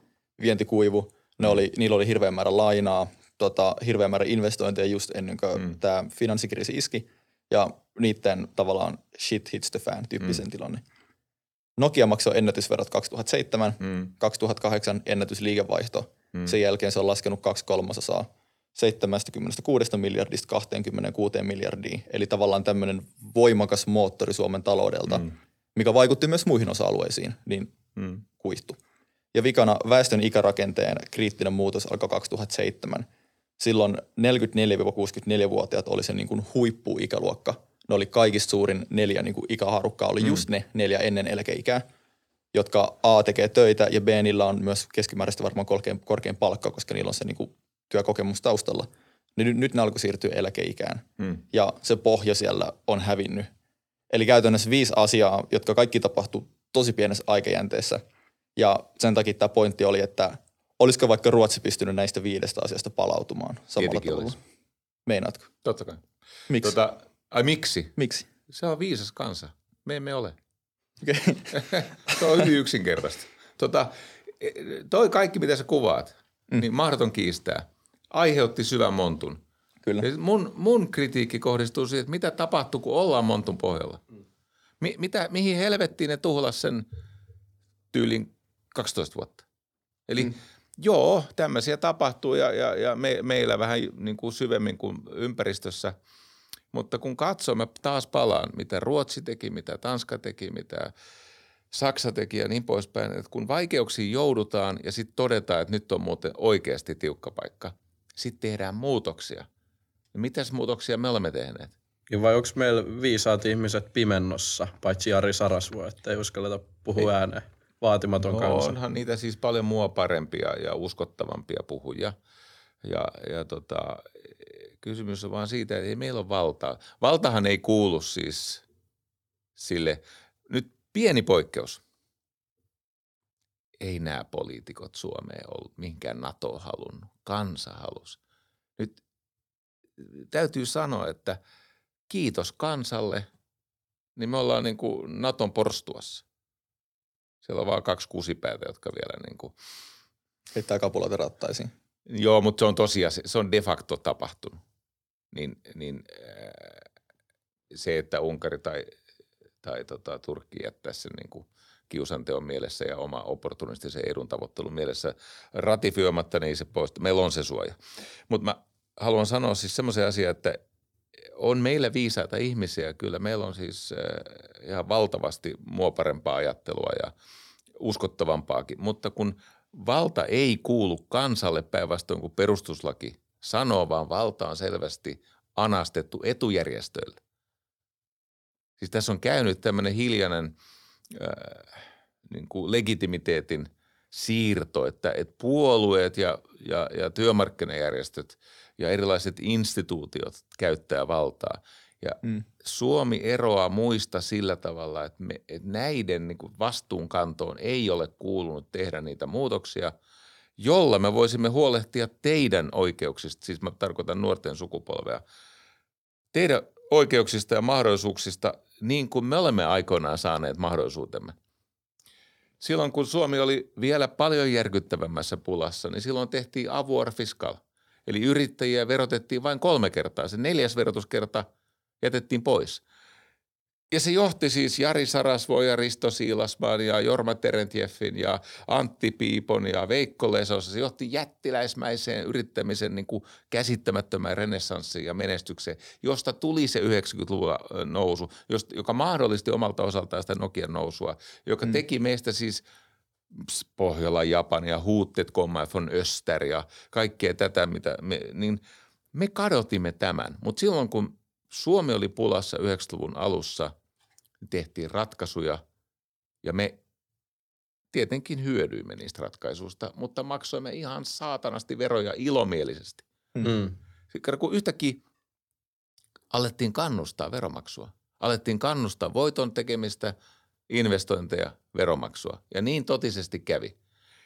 vientikuivu. Ne oli, niillä oli hirveän määrä lainaa, tota, hirveän määrä investointeja just ennen kuin mm. tämä finanssikriisi iski. Ja niiden tavallaan shit hits the fan tyyppisen mm. tilanne. Nokia maksoi ennätysverot 2007, mm. 2008 ennätysliikevaihto. Mm. Sen jälkeen se on laskenut kaksi kolmasosaa 76 miljardista 26 miljardiin. Eli tavallaan tämmöinen voimakas moottori Suomen taloudelta, mm. mikä vaikutti myös muihin osa-alueisiin, niin mm. kuihtu. Ja vikana väestön ikärakenteen kriittinen muutos alkoi 2007. Silloin 44-64-vuotiaat oli se niin kuin huippuikäluokka – ne oli kaikista suurin neljä niin kuin ikäharukkaa, oli mm. just ne neljä ennen eläkeikää, jotka A tekee töitä ja B niillä on myös keskimääräistä varmaan korkein, korkein palkka, koska niillä on se niin kuin työkokemus taustalla. Niin nyt, nyt ne alkoi siirtyä eläkeikään mm. ja se pohja siellä on hävinnyt. Eli käytännössä viisi asiaa, jotka kaikki tapahtuu tosi pienessä aikajänteessä. Ja sen takia tämä pointti oli, että olisiko vaikka Ruotsi pystynyt näistä viidestä asiasta palautumaan samalla tavalla. Olisi. Meinaatko? Totta kai. Miksi? Tota, ai miksi? Miksi? Se on viisas kansa. Me emme ole. Okei. Se on hyvin yksinkertaista. Tota, toi kaikki, mitä sä kuvaat, mm. niin mahdoton kiistää. Aiheutti syvän montun. Kyllä. Ja mun, mun kritiikki kohdistuu siihen, että mitä tapahtuu, kun ollaan montun pohjalla. Mi, mitä, mihin helvettiin ne tuhlas sen tyylin 12 vuotta. Eli mm. joo, tämmöisiä tapahtuu ja, ja, ja me, meillä vähän niin kuin syvemmin kuin ympäristössä. Mutta kun katsoo, mä taas palaan, mitä Ruotsi teki, mitä Tanska teki, mitä Saksa teki ja niin poispäin. Että kun vaikeuksiin joudutaan ja sitten todetaan, että nyt on muuten oikeasti tiukka paikka, sitten tehdään muutoksia. Ja mitäs muutoksia me olemme tehneet? Ja vai onko meillä viisaat ihmiset pimennossa, paitsi Jari Sarasvuo, että ei uskalleta puhua ääneen? Vaatimaton no, kansa. onhan niitä siis paljon mua parempia ja uskottavampia puhujia. Ja, ja tota, kysymys on vaan siitä, että ei meillä ole valtaa. Valtahan ei kuulu siis sille, nyt pieni poikkeus. Ei nämä poliitikot Suomeen ollut mihinkään NATO halunnut, kansa halus. Nyt täytyy sanoa, että kiitos kansalle, niin me ollaan niin kuin Naton porstuassa. Siellä on vaan kaksi kusipäätä, jotka vielä niin kuin Heittää kapuloita rattaisiin. Joo, mutta se on tosiaan, se on de facto tapahtunut. Niin, niin äh, se, että Unkari tai, tai tota, Turkki jättää sen niin kuin kiusanteon mielessä ja oma opportunistisen edun tavoittelun mielessä ratifioimatta, niin se poistuu. Meillä on se suoja. Mutta mä haluan sanoa siis semmoisen asian, että on meillä viisaita ihmisiä kyllä. Meillä on siis äh, ihan valtavasti mua parempaa ajattelua ja uskottavampaakin, mutta kun valta ei kuulu kansalle päinvastoin kuin perustuslaki sanoo, vaan valta on selvästi anastettu etujärjestöille. Siis tässä on käynyt tämmöinen hiljainen äh, niin kuin legitimiteetin siirto, että, että puolueet ja, ja, ja työmarkkinajärjestöt ja erilaiset instituutiot käyttää valtaa. Ja mm. Suomi eroaa muista sillä tavalla, että, me, että näiden niin kuin vastuunkantoon ei ole kuulunut tehdä niitä muutoksia, jolla me voisimme huolehtia teidän oikeuksista, siis mä tarkoitan nuorten sukupolvea, teidän oikeuksista ja mahdollisuuksista niin kuin me olemme aikoinaan saaneet mahdollisuutemme. Silloin kun Suomi oli vielä paljon järkyttävämmässä pulassa, niin silloin tehtiin avoir fiscal. Eli yrittäjiä verotettiin vain kolme kertaa. Se neljäs verotuskerta – jätettiin pois. Ja se johti siis Jari Sarasvo ja Risto Siilasmaan ja Jorma Terentjeffin ja Antti Piipon ja Veikko Lesos. Se johti jättiläismäiseen yrittämisen niin kuin käsittämättömään renessanssiin ja menestykseen, josta tuli se 90-luvun nousu, joka mahdollisti omalta osaltaan sitä Nokian nousua, joka mm. teki meistä siis Pohjola, Japania, Huuttet, Komma von Öster ja kaikkea tätä, mitä me, niin me kadotimme tämän. Mutta silloin kun Suomi oli pulassa 90-luvun alussa, tehtiin ratkaisuja ja me tietenkin hyödyimme niistä ratkaisuista, mutta maksoimme ihan saatanasti veroja ilomielisesti. Mm. Kun yhtäkkiä alettiin kannustaa veromaksua, alettiin kannustaa voiton tekemistä, investointeja, veromaksua. Ja niin totisesti kävi.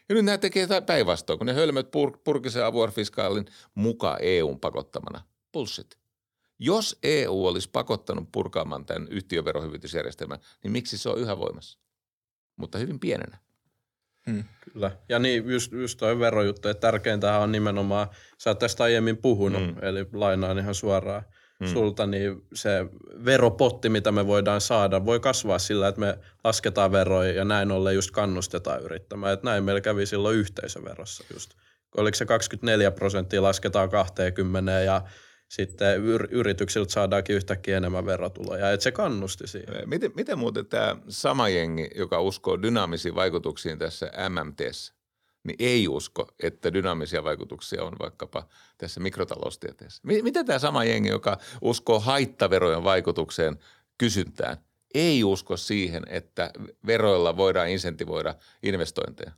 Ja nyt nämä tekee päinvastoin, kun ne hölmöt pur- purkisen avuorfiskaalin mukaan EUn pakottamana. Bullshit. Jos EU olisi pakottanut purkaamaan tämän yhtiöverohyvitysjärjestelmän, niin miksi se on yhä voimassa? Mutta hyvin pienenä. Hmm. Kyllä. Ja niin, just, just toi verojuttu, että tärkeintä on nimenomaan, sä oot tästä aiemmin puhunut, hmm. eli lainaan ihan suoraan hmm. sulta, niin se veropotti, mitä me voidaan saada, voi kasvaa sillä, että me lasketaan veroja ja näin ollen just kannustetaan yrittämään. Että näin meillä kävi silloin yhteisöverossa just. Oliko se 24 prosenttia lasketaan 20 ja sitten yrityksiltä saadaankin yhtäkkiä enemmän verotuloja, että se kannusti siihen. Miten, miten muuten tämä sama jengi, joka uskoo dynaamisiin vaikutuksiin tässä MMTssä, niin ei usko, että dynaamisia vaikutuksia on vaikkapa tässä mikrotaloustieteessä. Miten tämä sama jengi, joka uskoo haittaverojen vaikutukseen kysyntään, ei usko siihen, että veroilla voidaan insentivoida investointeja?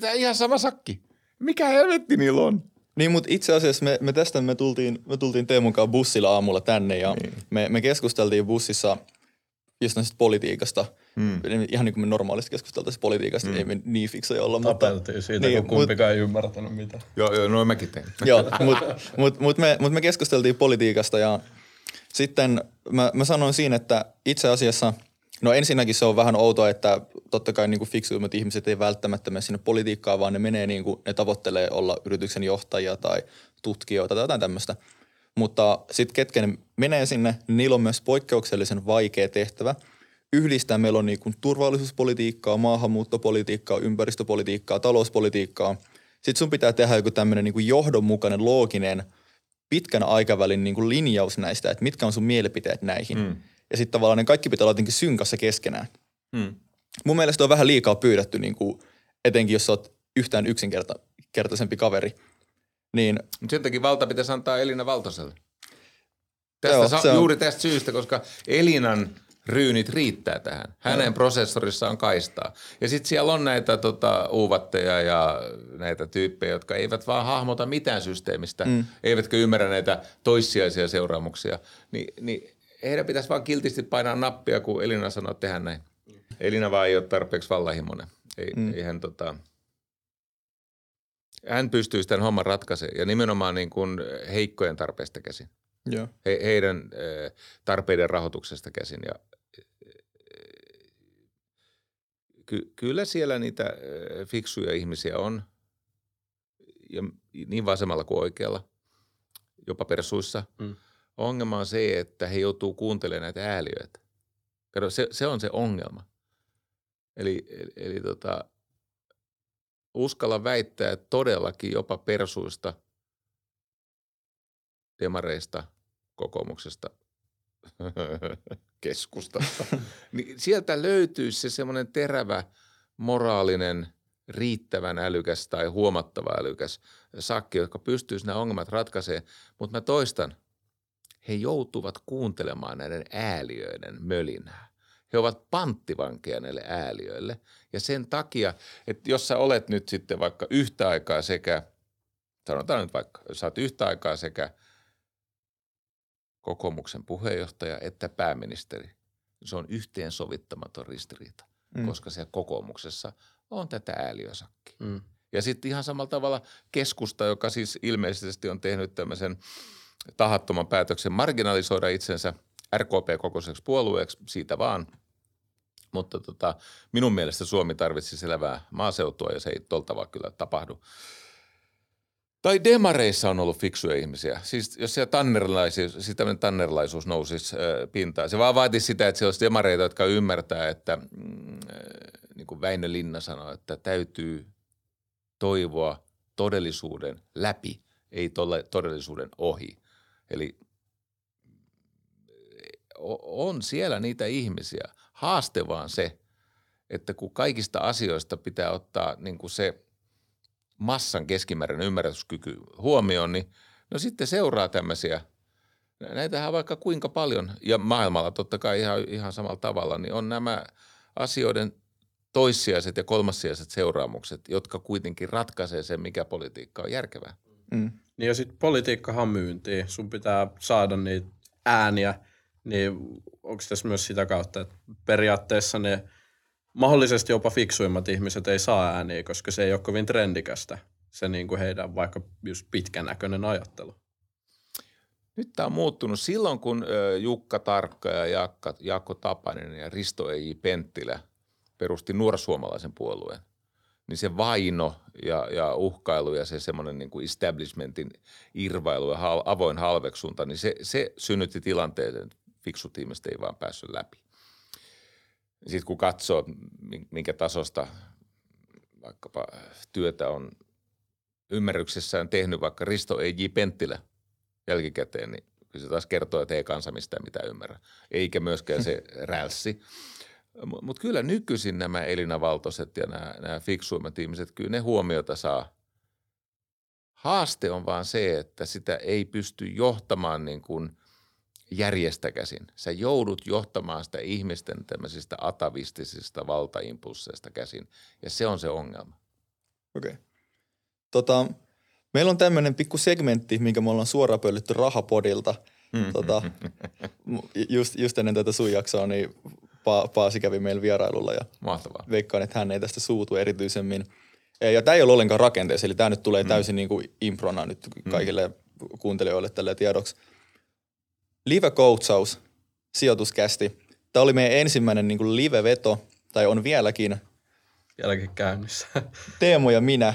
Tämä ihan sama sakki. Mikä helvetti niillä on? Niin, mutta itse asiassa me, me tästä me tultiin, me tultiin Teemun kanssa bussilla aamulla tänne ja niin. me, me keskusteltiin bussissa just politiikasta – Mm. Ihan niin kuin me normaalisti keskusteltaisiin politiikasta, mm. ei me niin fiksoja olla. Tapeltiin mutta, siitä, niin, kun kumpikaan mut, ei ymmärtänyt mitä. Joo, joo noin mäkin tein. joo, mutta mut, mut me, mut me keskusteltiin politiikasta ja sitten mä, mä sanoin siinä, että itse asiassa, no ensinnäkin se on vähän outoa, että totta kai niin kuin fiksuimmat ihmiset ei välttämättä mene sinne politiikkaan, vaan ne menee niin kuin, ne tavoittelee olla yrityksen johtajia tai tutkijoita tai jotain tämmöistä. Mutta sitten ketkä ne menee sinne, niillä on myös poikkeuksellisen vaikea tehtävä yhdistää. Meillä on niin kuin turvallisuuspolitiikkaa, maahanmuuttopolitiikkaa, ympäristöpolitiikkaa, talouspolitiikkaa. Sitten sun pitää tehdä joku tämmöinen niin johdonmukainen, looginen – pitkän aikavälin niin kuin linjaus näistä, että mitkä on sun mielipiteet näihin. Mm. Ja sitten tavallaan ne kaikki pitää olla jotenkin synkassa keskenään. Mm. Mun mielestä on vähän liikaa pyydetty, niin kuin, etenkin jos sä oot yhtään yksinkertaisempi kaveri. Niin, sen takia valta pitäisi antaa Elina Valtoselle. Tästä Joo, sa- on... Juuri tästä syystä, koska Elinan – ryynit riittää tähän. Hänen no. prosessorissa on kaistaa. Ja sitten siellä on näitä tota, uuvatteja ja näitä tyyppejä, jotka eivät vaan hahmota mitään systeemistä, mm. eivätkä ymmärrä näitä toissijaisia seuraamuksia. Ni, niin heidän pitäisi vaan kiltisti painaa nappia, kun Elina sanoo, että tehdään näin. Elina vaan ei ole tarpeeksi vallahimoinen. Ei, mm. ei hän, tota, hän pystyy tämän homman ratkaisemaan ja nimenomaan niin kuin heikkojen tarpeista käsin. Joo. He, heidän tarpeiden rahoituksesta käsin. Ja ky- kyllä siellä niitä fiksuja ihmisiä on, ja niin vasemmalla kuin oikealla, jopa persuissa. Mm. Ongelma on se, että he joutuu kuuntelemaan näitä ääliöitä. Kato, se, se on se ongelma. Eli, eli, eli tota, uskalla väittää, että todellakin jopa persuista, demareista, kokoomuksesta – keskustasta, niin sieltä löytyy se semmoinen terävä, moraalinen, riittävän älykäs tai huomattava älykäs sakki, jotka pystyisi nämä ongelmat ratkaisemaan. Mutta mä toistan, he joutuvat kuuntelemaan näiden ääliöiden mölinää. He ovat panttivankeja näille ääliöille. Ja sen takia, että jos sä olet nyt sitten vaikka yhtä aikaa sekä, sanotaan nyt vaikka, jos sä oot yhtä aikaa sekä – kokoomuksen puheenjohtaja että pääministeri. Se on yhteensovittamaton ristiriita, mm. koska se kokoomuksessa on tätä ääliösakki. Mm. Ja sitten ihan samalla tavalla keskusta, joka siis ilmeisesti on tehnyt tämmöisen tahattoman päätöksen marginalisoida itsensä RKP-kokoiseksi puolueeksi, siitä vaan. Mutta tota, minun mielestä Suomi tarvitsisi elävää maaseutua ja se ei tolta kyllä tapahdu. Tai demareissa on ollut fiksuja ihmisiä. Siis jos siellä tannerlaisuus, siis tämmöinen tannerlaisuus nousisi äh, pintaan. Se vaan vaatisi sitä, että siellä olisi demareita, jotka ymmärtää, että mm, niin kuin Väinö Linna sanoi, että täytyy toivoa todellisuuden läpi, ei todellisuuden ohi. Eli on siellä niitä ihmisiä. Haaste vaan se, että kun kaikista asioista pitää ottaa niin kuin se – massan keskimääräinen ymmärryskyky huomioon, niin no sitten seuraa tämmöisiä, näitähän vaikka kuinka paljon, ja maailmalla totta kai ihan, ihan samalla tavalla, niin on nämä asioiden toissijaiset ja kolmassijaiset seuraamukset, jotka kuitenkin ratkaisee sen, mikä politiikka on järkevää. Mm. Niin ja sitten politiikkahan myyntiin. Sun pitää saada niitä ääniä, niin onko tässä myös sitä kautta, että periaatteessa ne – mahdollisesti jopa fiksuimmat ihmiset ei saa ääniä, koska se ei ole kovin trendikästä, se niin kuin heidän vaikka just pitkänäköinen ajattelu. Nyt tämä on muuttunut. Silloin kun Jukka Tarkka ja Jaakko Tapanen ja Risto E.J. Penttilä perusti nuorsuomalaisen puolueen, niin se vaino ja, ja uhkailu ja se semmoinen niin kuin establishmentin irvailu ja hal, avoin halveksunta, niin se, se synnytti tilanteen, että fiksut ihmiset ei vaan päässyt läpi sitten kun katsoo, minkä tasosta vaikkapa työtä on ymmärryksessään tehnyt vaikka Risto E.J. Penttilä jälkikäteen, niin kyllä se taas kertoo, että ei kansa mistään mitään ymmärrä. Eikä myöskään se rälssi. Mutta kyllä nykyisin nämä Elina Valtoset ja nämä, nämä fiksuimmat ihmiset, kyllä ne huomiota saa. Haaste on vaan se, että sitä ei pysty johtamaan niin kuin järjestä käsin. Sä joudut johtamaan sitä ihmisten tämmöisistä atavistisista valtaimpulseista käsin, ja se on se ongelma. Okei. Okay. Tota, meillä on tämmöinen pikku segmentti, minkä me ollaan suoraan pöllitty rahapodilta. Mm. Tota, just, just ennen tätä sun jaksoa, niin pa- Paasi kävi meillä vierailulla ja Mahtavaa. veikkaan, että hän ei tästä suutu erityisemmin. Ja tämä ei ole ollenkaan rakenteessa, eli tämä nyt tulee mm. täysin niin kuin improna nyt kaikille mm. kuuntelijoille tälle tiedoksi. Live-coachaus, sijoituskästi. Tämä oli meidän ensimmäinen niin kuin live-veto, tai on vieläkin. Vieläkin käynnissä. Teemo ja minä.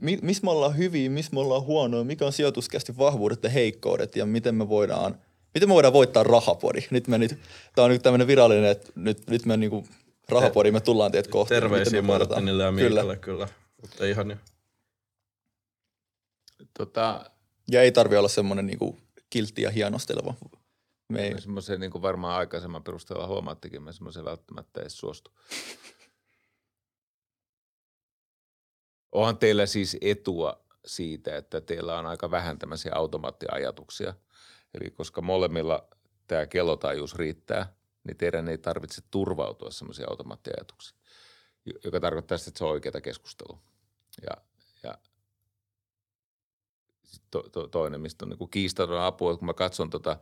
Mi- missä me ollaan hyviä, missä me ollaan huonoja, mikä on sijoituskästi vahvuudet ja heikkoudet ja miten me voidaan, miten me voidaan voittaa rahapodi. Nyt me nyt, tämä on nyt tämmöinen virallinen, että nyt, nyt me niinku rahapodi, me tullaan teet kohta. Terveisiä Martinille ja Miikalle kyllä. kyllä. Mutta ihan jo. Tota, ja ei tarvi olla semmoinen niinku kiltti ja hienosteleva. Me ei... Semmoisen niin kuin varmaan aikaisemman perusteella huomaattikin, me semmoisen välttämättä edes suostu. Onhan teillä siis etua siitä, että teillä on aika vähän tämmöisiä automaattiajatuksia. Eli koska molemmilla tämä kellotajuus riittää, niin teidän ei tarvitse turvautua semmoisia automaattiajatuksiin, joka tarkoittaa sitä, että se on oikeaa keskustelua. Ja, ja to, to, toinen, mistä on niin kiistaton apu, että kun mä katson tota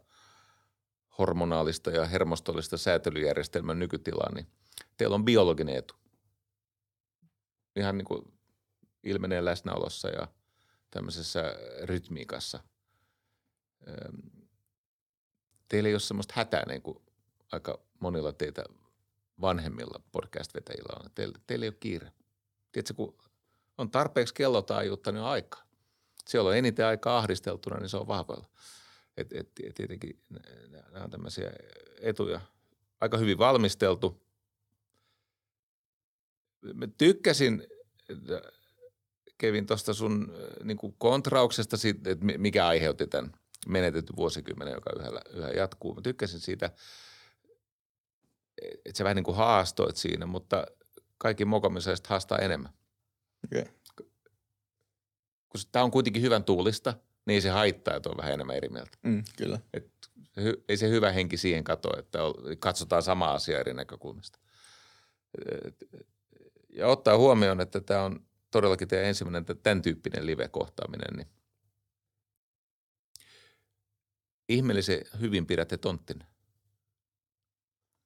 hormonaalista ja hermostollista säätelyjärjestelmän nykytilaa, niin teillä on biologinen etu. Ihan niin kuin ilmenee läsnäolossa ja tämmöisessä rytmiikassa. Teillä ei ole semmoista hätää niin kuin aika monilla teitä vanhemmilla podcast-vetäjillä on. Teillä, teillä ei ole kiire. Tiedätkö, kun on tarpeeksi kellotaajuutta, niin on aikaa. Siellä on eniten aikaa ahdisteltuna, niin se on vahvoilla. Et, et, et tietenkin nämä on tämmöisiä etuja. Aika hyvin valmisteltu. Mä tykkäsin Kevin tuosta sun äh, niin kontrauksesta, siitä, että mikä aiheutti tämän menetetty vuosikymmenen, joka yhä, yhä jatkuu. Mä tykkäsin siitä, että sä vähän niin kuin haastoit siinä, mutta kaikki mokomisesta haastaa enemmän. Okay. Kun tämä on kuitenkin hyvän tuulista, niin se haittaa, että on vähän enemmän eri mieltä. Mm, kyllä. Et ei se hyvä henki siihen katoa, että katsotaan sama asia eri näkökulmista. Ja ottaa huomioon, että tämä on todellakin teidän ensimmäinen tämän tyyppinen live-kohtaaminen, niin ihmeellisen hyvin pidätte tonttinen.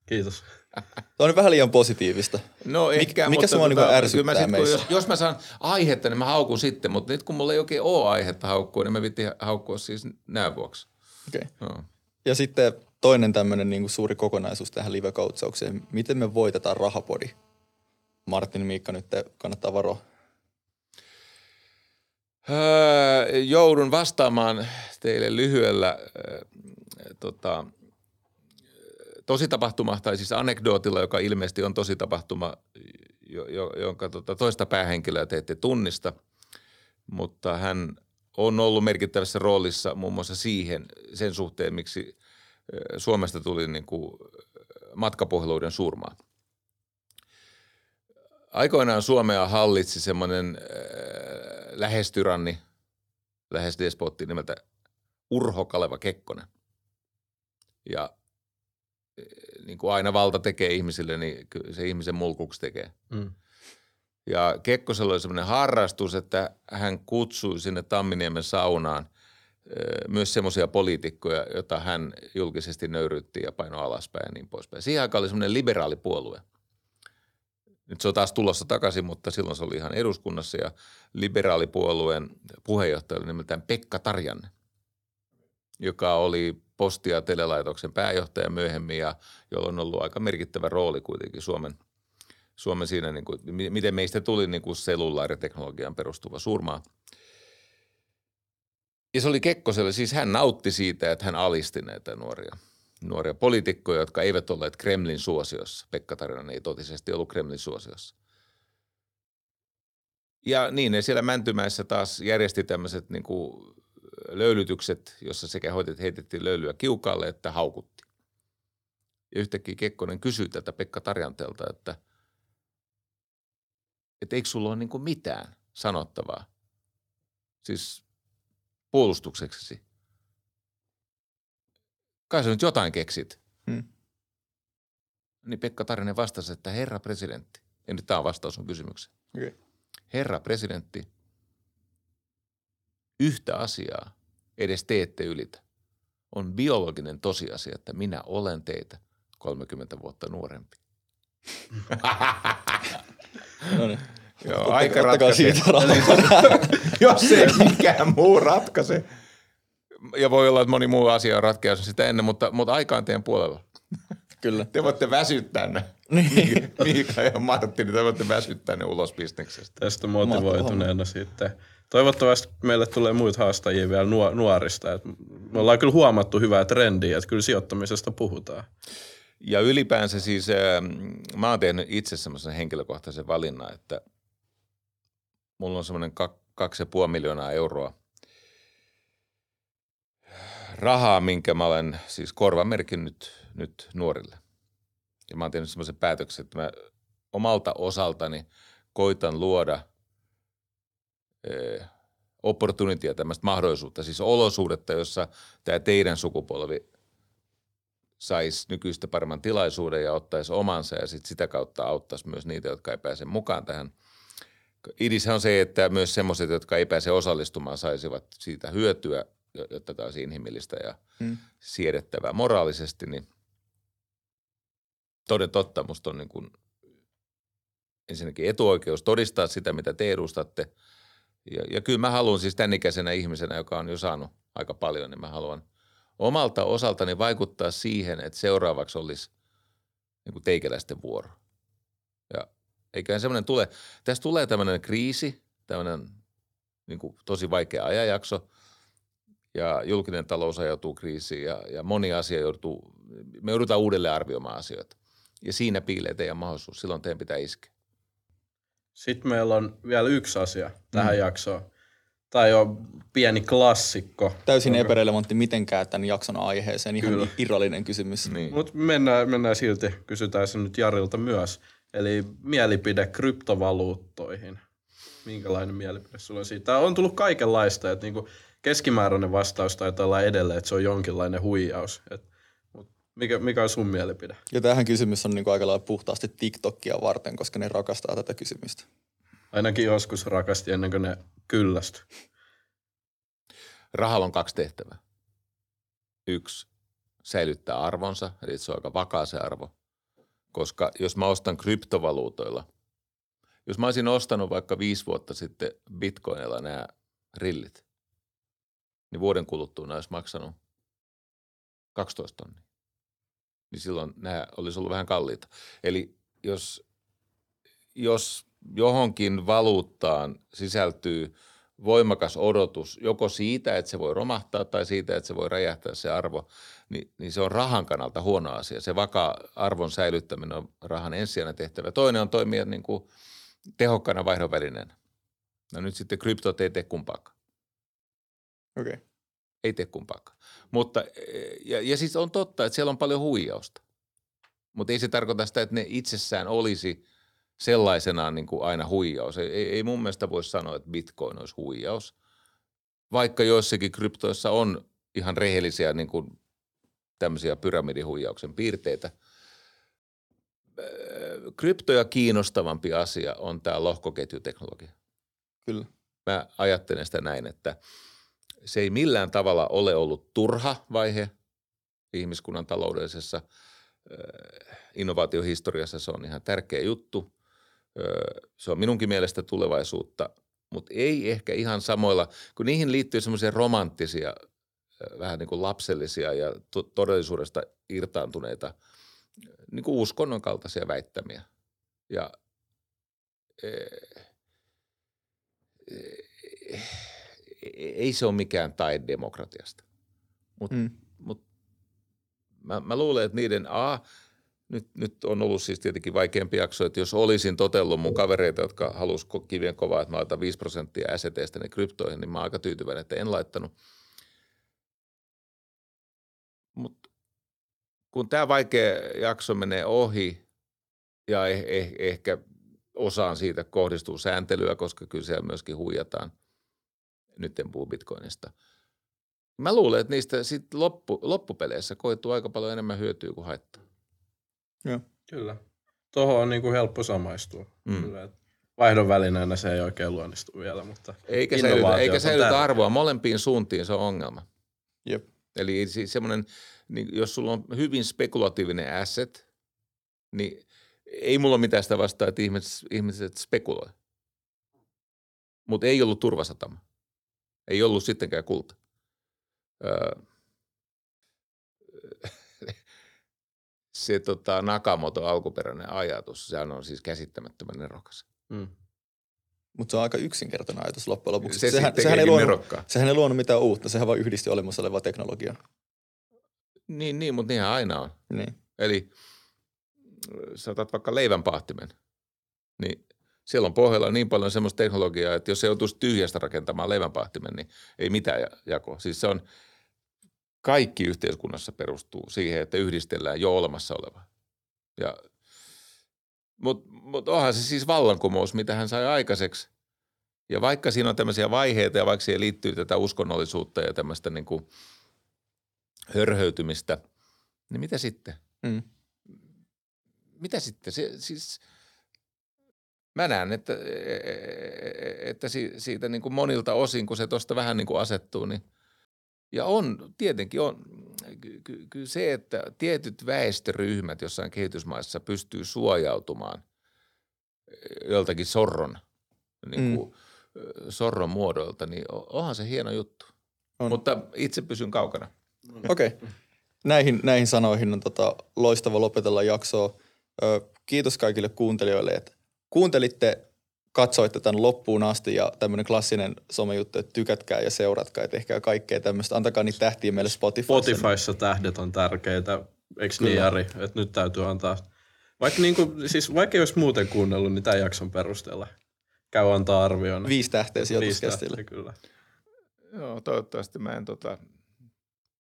Kiitos. Tämä on vähän liian positiivista. No Mik, ehkä, mikä mutta mua tota, niin ärsyttää sit, meissä? Jos, jos mä saan aihetta, niin mä haukun sitten, mutta nyt kun mulla ei oikein ole aihetta haukkua, niin mä vitti haukkua siis näin vuoksi. Okay. No. Ja sitten toinen tämmöinen niin kuin suuri kokonaisuus tähän live-koutsaukseen. Miten me voitetaan rahapodi? Martin Miikka nyt kannattaa varoa. Öö, joudun vastaamaan teille lyhyellä äh, tota, tositapahtuma, tai siis anekdootilla, joka ilmeisesti on tositapahtuma, jo, jo, jonka tota, toista päähenkilöä te ette tunnista, mutta hän on ollut merkittävässä roolissa muun muassa siihen, sen suhteen, miksi Suomesta tuli niin kuin matkapuheluiden surmaa. Aikoinaan Suomea hallitsi semmoinen äh, lähestyranni, lähes despotti nimeltä Urho Kaleva Kekkonen. Ja niin kuin aina valta tekee ihmisille, niin se ihmisen mulkuksi tekee. Mm. Ja Kekkosella oli semmoinen harrastus, että hän kutsui sinne Tamminiemen saunaan myös semmoisia poliitikkoja, joita hän julkisesti nöyrytti ja painoi alaspäin ja niin poispäin. Siihen aikaan oli semmoinen liberaalipuolue. Nyt se on taas tulossa takaisin, mutta silloin se oli ihan eduskunnassa ja liberaalipuolueen puheenjohtaja oli nimeltään Pekka Tarjanne, joka oli posti- ja telelaitoksen pääjohtaja myöhemmin ja jolla on ollut aika merkittävä rooli kuitenkin Suomen, Suomen siinä, niin kuin, miten meistä tuli niin kuin sellulaariteknologian perustuva suurmaa. Ja se oli Kekkoselle, siis hän nautti siitä, että hän alisti näitä nuoria, nuoria poliitikkoja, jotka eivät olleet Kremlin suosiossa. Pekka Tarinanen ei totisesti ollut Kremlin suosiossa. Ja niin, ne siellä Mäntymäessä taas järjesti tämmöiset niin kuin löylytykset, jossa sekä hoitet, heitettiin löylyä kiukaalle että haukutti. Ja yhtäkkiä Kekkonen kysyi tätä Pekka Tarjantelta, että, että eikö sulla ole niin kuin mitään sanottavaa? Siis puolustukseksi. Kai sä nyt jotain keksit. Hmm. Niin Pekka Tarinen vastasi, että herra presidentti, ja nyt tämä on vastaus sun kysymykseen. Okay. Herra presidentti, yhtä asiaa edes te ette ylitä. On biologinen tosiasia, että minä olen teitä 30 vuotta nuorempi. No niin. Joo, aika ratkaisee. siitä. Jos ei mikään muu ratkaise. Ja voi olla, että moni muu asia on ratkaisu sitä ennen, mutta, mutta aika on teidän puolella. Kyllä. Te voitte väsyttää ne. Niin. Miika ja Martti, niin te voitte väsyttää ne ulos bisneksestä. Tästä motivoituneena sitten. Toivottavasti meille tulee muita haastajia vielä nuo- nuorista. Et me ollaan kyllä huomattu hyvää trendiä, että kyllä sijoittamisesta puhutaan. Ja ylipäänsä siis, mä oon tehnyt itse semmoisen henkilökohtaisen valinnan, että mulla on semmoinen kak, kaksi ja puoli miljoonaa euroa rahaa, minkä mä olen siis korvamerkinnyt nyt nuorille. Ja mä oon tehnyt semmoisen päätöksen, että mä omalta osaltani koitan luoda eh, opportunitia, tämmöistä mahdollisuutta, siis olosuudetta, jossa tämä teidän sukupolvi saisi nykyistä paremman tilaisuuden ja ottaisi omansa ja sit sitä kautta auttaisi myös niitä, jotka ei pääse mukaan tähän. Idishän on se, että myös semmoiset, jotka ei pääse osallistumaan, saisivat siitä hyötyä, jotta tämä olisi inhimillistä ja Mm. siedettävää moraalisesti, niin toden totta musta on niin kuin ensinnäkin etuoikeus todistaa sitä, mitä te edustatte. Ja, ja kyllä mä haluan siis tämän ikäisenä ihmisenä, joka on jo saanut aika paljon, niin mä haluan omalta osaltani vaikuttaa siihen, että seuraavaksi olisi niin kuin teikäläisten vuoro. Ja eiköhän semmoinen tule, tässä tulee tämmöinen kriisi, tämmöinen niin kuin tosi vaikea ajanjakso, ja julkinen talous ajautuu kriisiin ja, ja moni asia joutuu, me joudutaan uudelleen arvioimaan asioita. Ja siinä piilee teidän mahdollisuus, silloin teidän pitää iskeä. Sitten meillä on vielä yksi asia tähän mm. jaksoon. Tai on pieni klassikko. Täysin epärelevantti mitenkään tämän jakson aiheeseen. Ihan Kyllä. irrallinen kysymys. Niin. Mutta mennään, mennään silti, kysytään se nyt Jarilta myös. Eli mielipide kryptovaluuttoihin. Minkälainen mielipide sulla on siitä? Tää on tullut kaikenlaista, että niinku keskimääräinen vastaus taitaa olla edelleen, että se on jonkinlainen huijaus. Et, mut mikä, mikä on sun mielipide? Ja tähän kysymys on niin kuin aika lailla puhtaasti TikTokia varten, koska ne rakastaa tätä kysymystä. Ainakin joskus rakasti ennen kuin ne kyllästy. Rahalla on kaksi tehtävää. Yksi, säilyttää arvonsa, eli se on aika vakaa se arvo. Koska jos mä ostan kryptovaluutoilla, jos mä olisin ostanut vaikka viisi vuotta sitten bitcoinilla nämä rillit, niin vuoden kuluttua nämä olisi maksanut 12 tonnia. Niin silloin nämä olisi ollut vähän kalliita. Eli jos, jos johonkin valuuttaan sisältyy voimakas odotus joko siitä, että se voi romahtaa tai siitä, että se voi räjähtää se arvo, niin, niin se on rahan kannalta huono asia. Se vakaa arvon säilyttäminen on rahan ensisijainen tehtävä. Toinen on toimia niin kuin tehokkaana vaihdonvälineenä. No nyt sitten kryptot ei tee kumpaakaan. Okei. Okay. Ei tee kumpaakaan. Mutta, eh, ja, ja siis on totta, että siellä on paljon huijausta. Mutta ei se tarkoita sitä, että ne itsessään olisi sellaisenaan niin kuin aina huijaus. Ei, ei, mun mielestä voi sanoa, että bitcoin olisi huijaus. Vaikka joissakin kryptoissa on ihan rehellisiä niin kuin tämmöisiä pyramidihuijauksen piirteitä. Kryptoja kiinnostavampi asia on tämä lohkoketjuteknologia Kyllä. mä ajattelen sitä näin, että se ei millään tavalla ole ollut turha vaihe ihmiskunnan taloudellisessa ö, innovaatiohistoriassa. Se on ihan tärkeä juttu. Se on minunkin mielestä tulevaisuutta, mutta ei ehkä ihan samoilla, kun niihin liittyy semmoisia romanttisia, vähän niin kuin lapsellisia ja to- todellisuudesta irtaantuneita niin kuin uskonnon kaltaisia väittämiä. Ja eh, ei se ole mikään taide demokratiasta. Mutta Mm. mut mä, mä luulen, että niiden A, nyt, nyt on ollut siis tietenkin vaikeampi jakso, että jos olisin totellut mun kavereita, jotka halus ko- kivien kovaa, että mä laitan 5 prosenttia SETstä ne kryptoihin, niin mä oon aika tyytyväinen, että en laittanut. Mutta kun tämä vaikea jakso menee ohi ja eh, eh, ehkä osaan siitä kohdistuu sääntelyä, koska kyllä siellä myöskin huijataan. Nyt en puhu bitcoinista. Mä luulen, että niistä sit loppu, loppupeleissä koituu aika paljon enemmän hyötyä kuin haittaa. Joo. Kyllä. Tuohon on niinku helppo samaistua. Mm. Kyllä, vaihdon välineenä se ei oikein luonnistu vielä, mutta Eikä säilytä, eikä säilytä arvoa. Molempiin suuntiin se on ongelma. Jep. Eli siis semmoinen niin jos sulla on hyvin spekulatiivinen asset, niin ei mulla ole mitään sitä vastaa, että ihmiset, ihmiset spekuloi. Mutta ei ollut turvasatama. Ei ollut sittenkään kulta. Öö, se tota, Nakamoto alkuperäinen ajatus, sehän on siis käsittämättömän nerokas. Mm. Mutta se on aika yksinkertainen ajatus loppujen lopuksi. Se sehän, sehän, ei luonut, sehän ei luonut mitään uutta, sehän vaan yhdisti olemassa olevaa teknologiaa. Niin, niin mutta niinhän aina on. Niin. Eli sä otat vaikka leivänpahtimen, niin siellä on pohjalla niin paljon semmoista teknologiaa, että jos se joutuisi tyhjästä rakentamaan leivänpahtimen, niin ei mitään ja- jakoa. Siis se on, kaikki yhteiskunnassa perustuu siihen, että yhdistellään jo olemassa olevaa. Ja, mutta mut onhan se siis vallankumous, mitä hän sai aikaiseksi. Ja vaikka siinä on tämmöisiä vaiheita ja vaikka siihen liittyy tätä uskonnollisuutta ja tämmöistä niin kuin hörhöytymistä, niin mitä sitten? Mm. mitä sitten? Se, siis, mä näen, että, että si- siitä niin kuin monilta osin, kun se tuosta vähän niin kuin asettuu, niin ja on, tietenkin on, ky- ky- kyllä se, että tietyt väestöryhmät jossain kehitysmaissa pystyy suojautumaan joltakin sorron, niin kuin, mm. sorron muodoilta, niin onhan se hieno juttu. On. Mutta itse pysyn kaukana. Okei. Okay. Näihin, näihin sanoihin on tota, loistava lopetella jaksoa. Ö, kiitos kaikille kuuntelijoille, että kuuntelitte, katsoitte tämän loppuun asti ja tämmöinen klassinen somejuttu, että tykätkää ja seuratkaa ja tehkää kaikkea tämmöistä. Antakaa niitä tähtiä meille Spotifyssa. Spotifyssa tähdet on tärkeitä, eikö niin. Jari? Että nyt täytyy antaa, vaikka, niinku, siis vaikka ei olisi muuten kuunnellut, niin tämän jakson perusteella käy antaa arvion. Viisi tähteä Viisi sijoituskestille. tähteä, kyllä. Joo, toivottavasti mä en tota,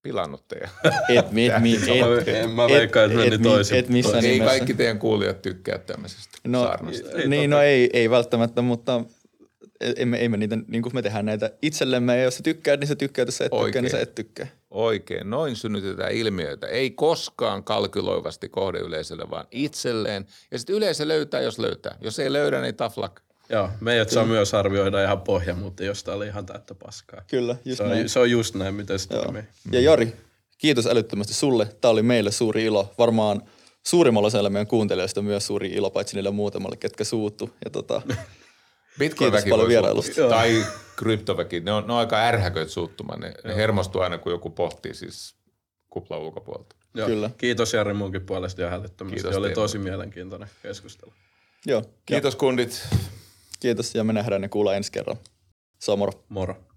pilannut teidän. Et, mi, mi, et, En mä veikkaan, että meni mi- toisin. Et missään Ei nimessä. kaikki teidän kuulijat tykkää tämmöisestä No, saarnasta. Ei niin, totta. no ei, ei välttämättä, mutta emme, emme niitä, niin kuin me tehdään näitä itsellemme, ja jos sä tykkäät, niin sä tykkäät, jos sä et tykkää, Oikein. niin sä et tykkää. Oikein, noin synnytetään ilmiöitä. Ei koskaan kalkyloivasti kohdeyleisölle, vaan itselleen. Ja sitten yleisö löytää, jos löytää. Jos ei löydä, niin tough luck. Joo, meidät saa myös arvioida ihan pohja, mutta jos tää oli ihan täyttä paskaa. Kyllä, just Se on, näin. se on just näin, miten se Joo. toimii. Ja Jari, kiitos älyttömästi sulle. Tämä oli meille suuri ilo. Varmaan suurimmalla osalla meidän kuuntelijoista myös suuri ilo, paitsi niille muutamalle, ketkä suuttu. Ja tota, Bitcoin-väki paljon vierailusta. Tai kryptoväki. Ne on, ne on aika ärhäköitä suuttumaan. Ne, ne hermostuu aina, kun joku pohtii siis kuplan ulkopuolelta. Joo. Kyllä. Kiitos Jari munkin puolesta ihan älyttömästi. Kiitos Oli teille. tosi mielenkiintoinen keskustelu. joo, Kiitos kundit. Kiitos ja me nähdään ja kuullaan ensi kerralla. Se on moro. Moro.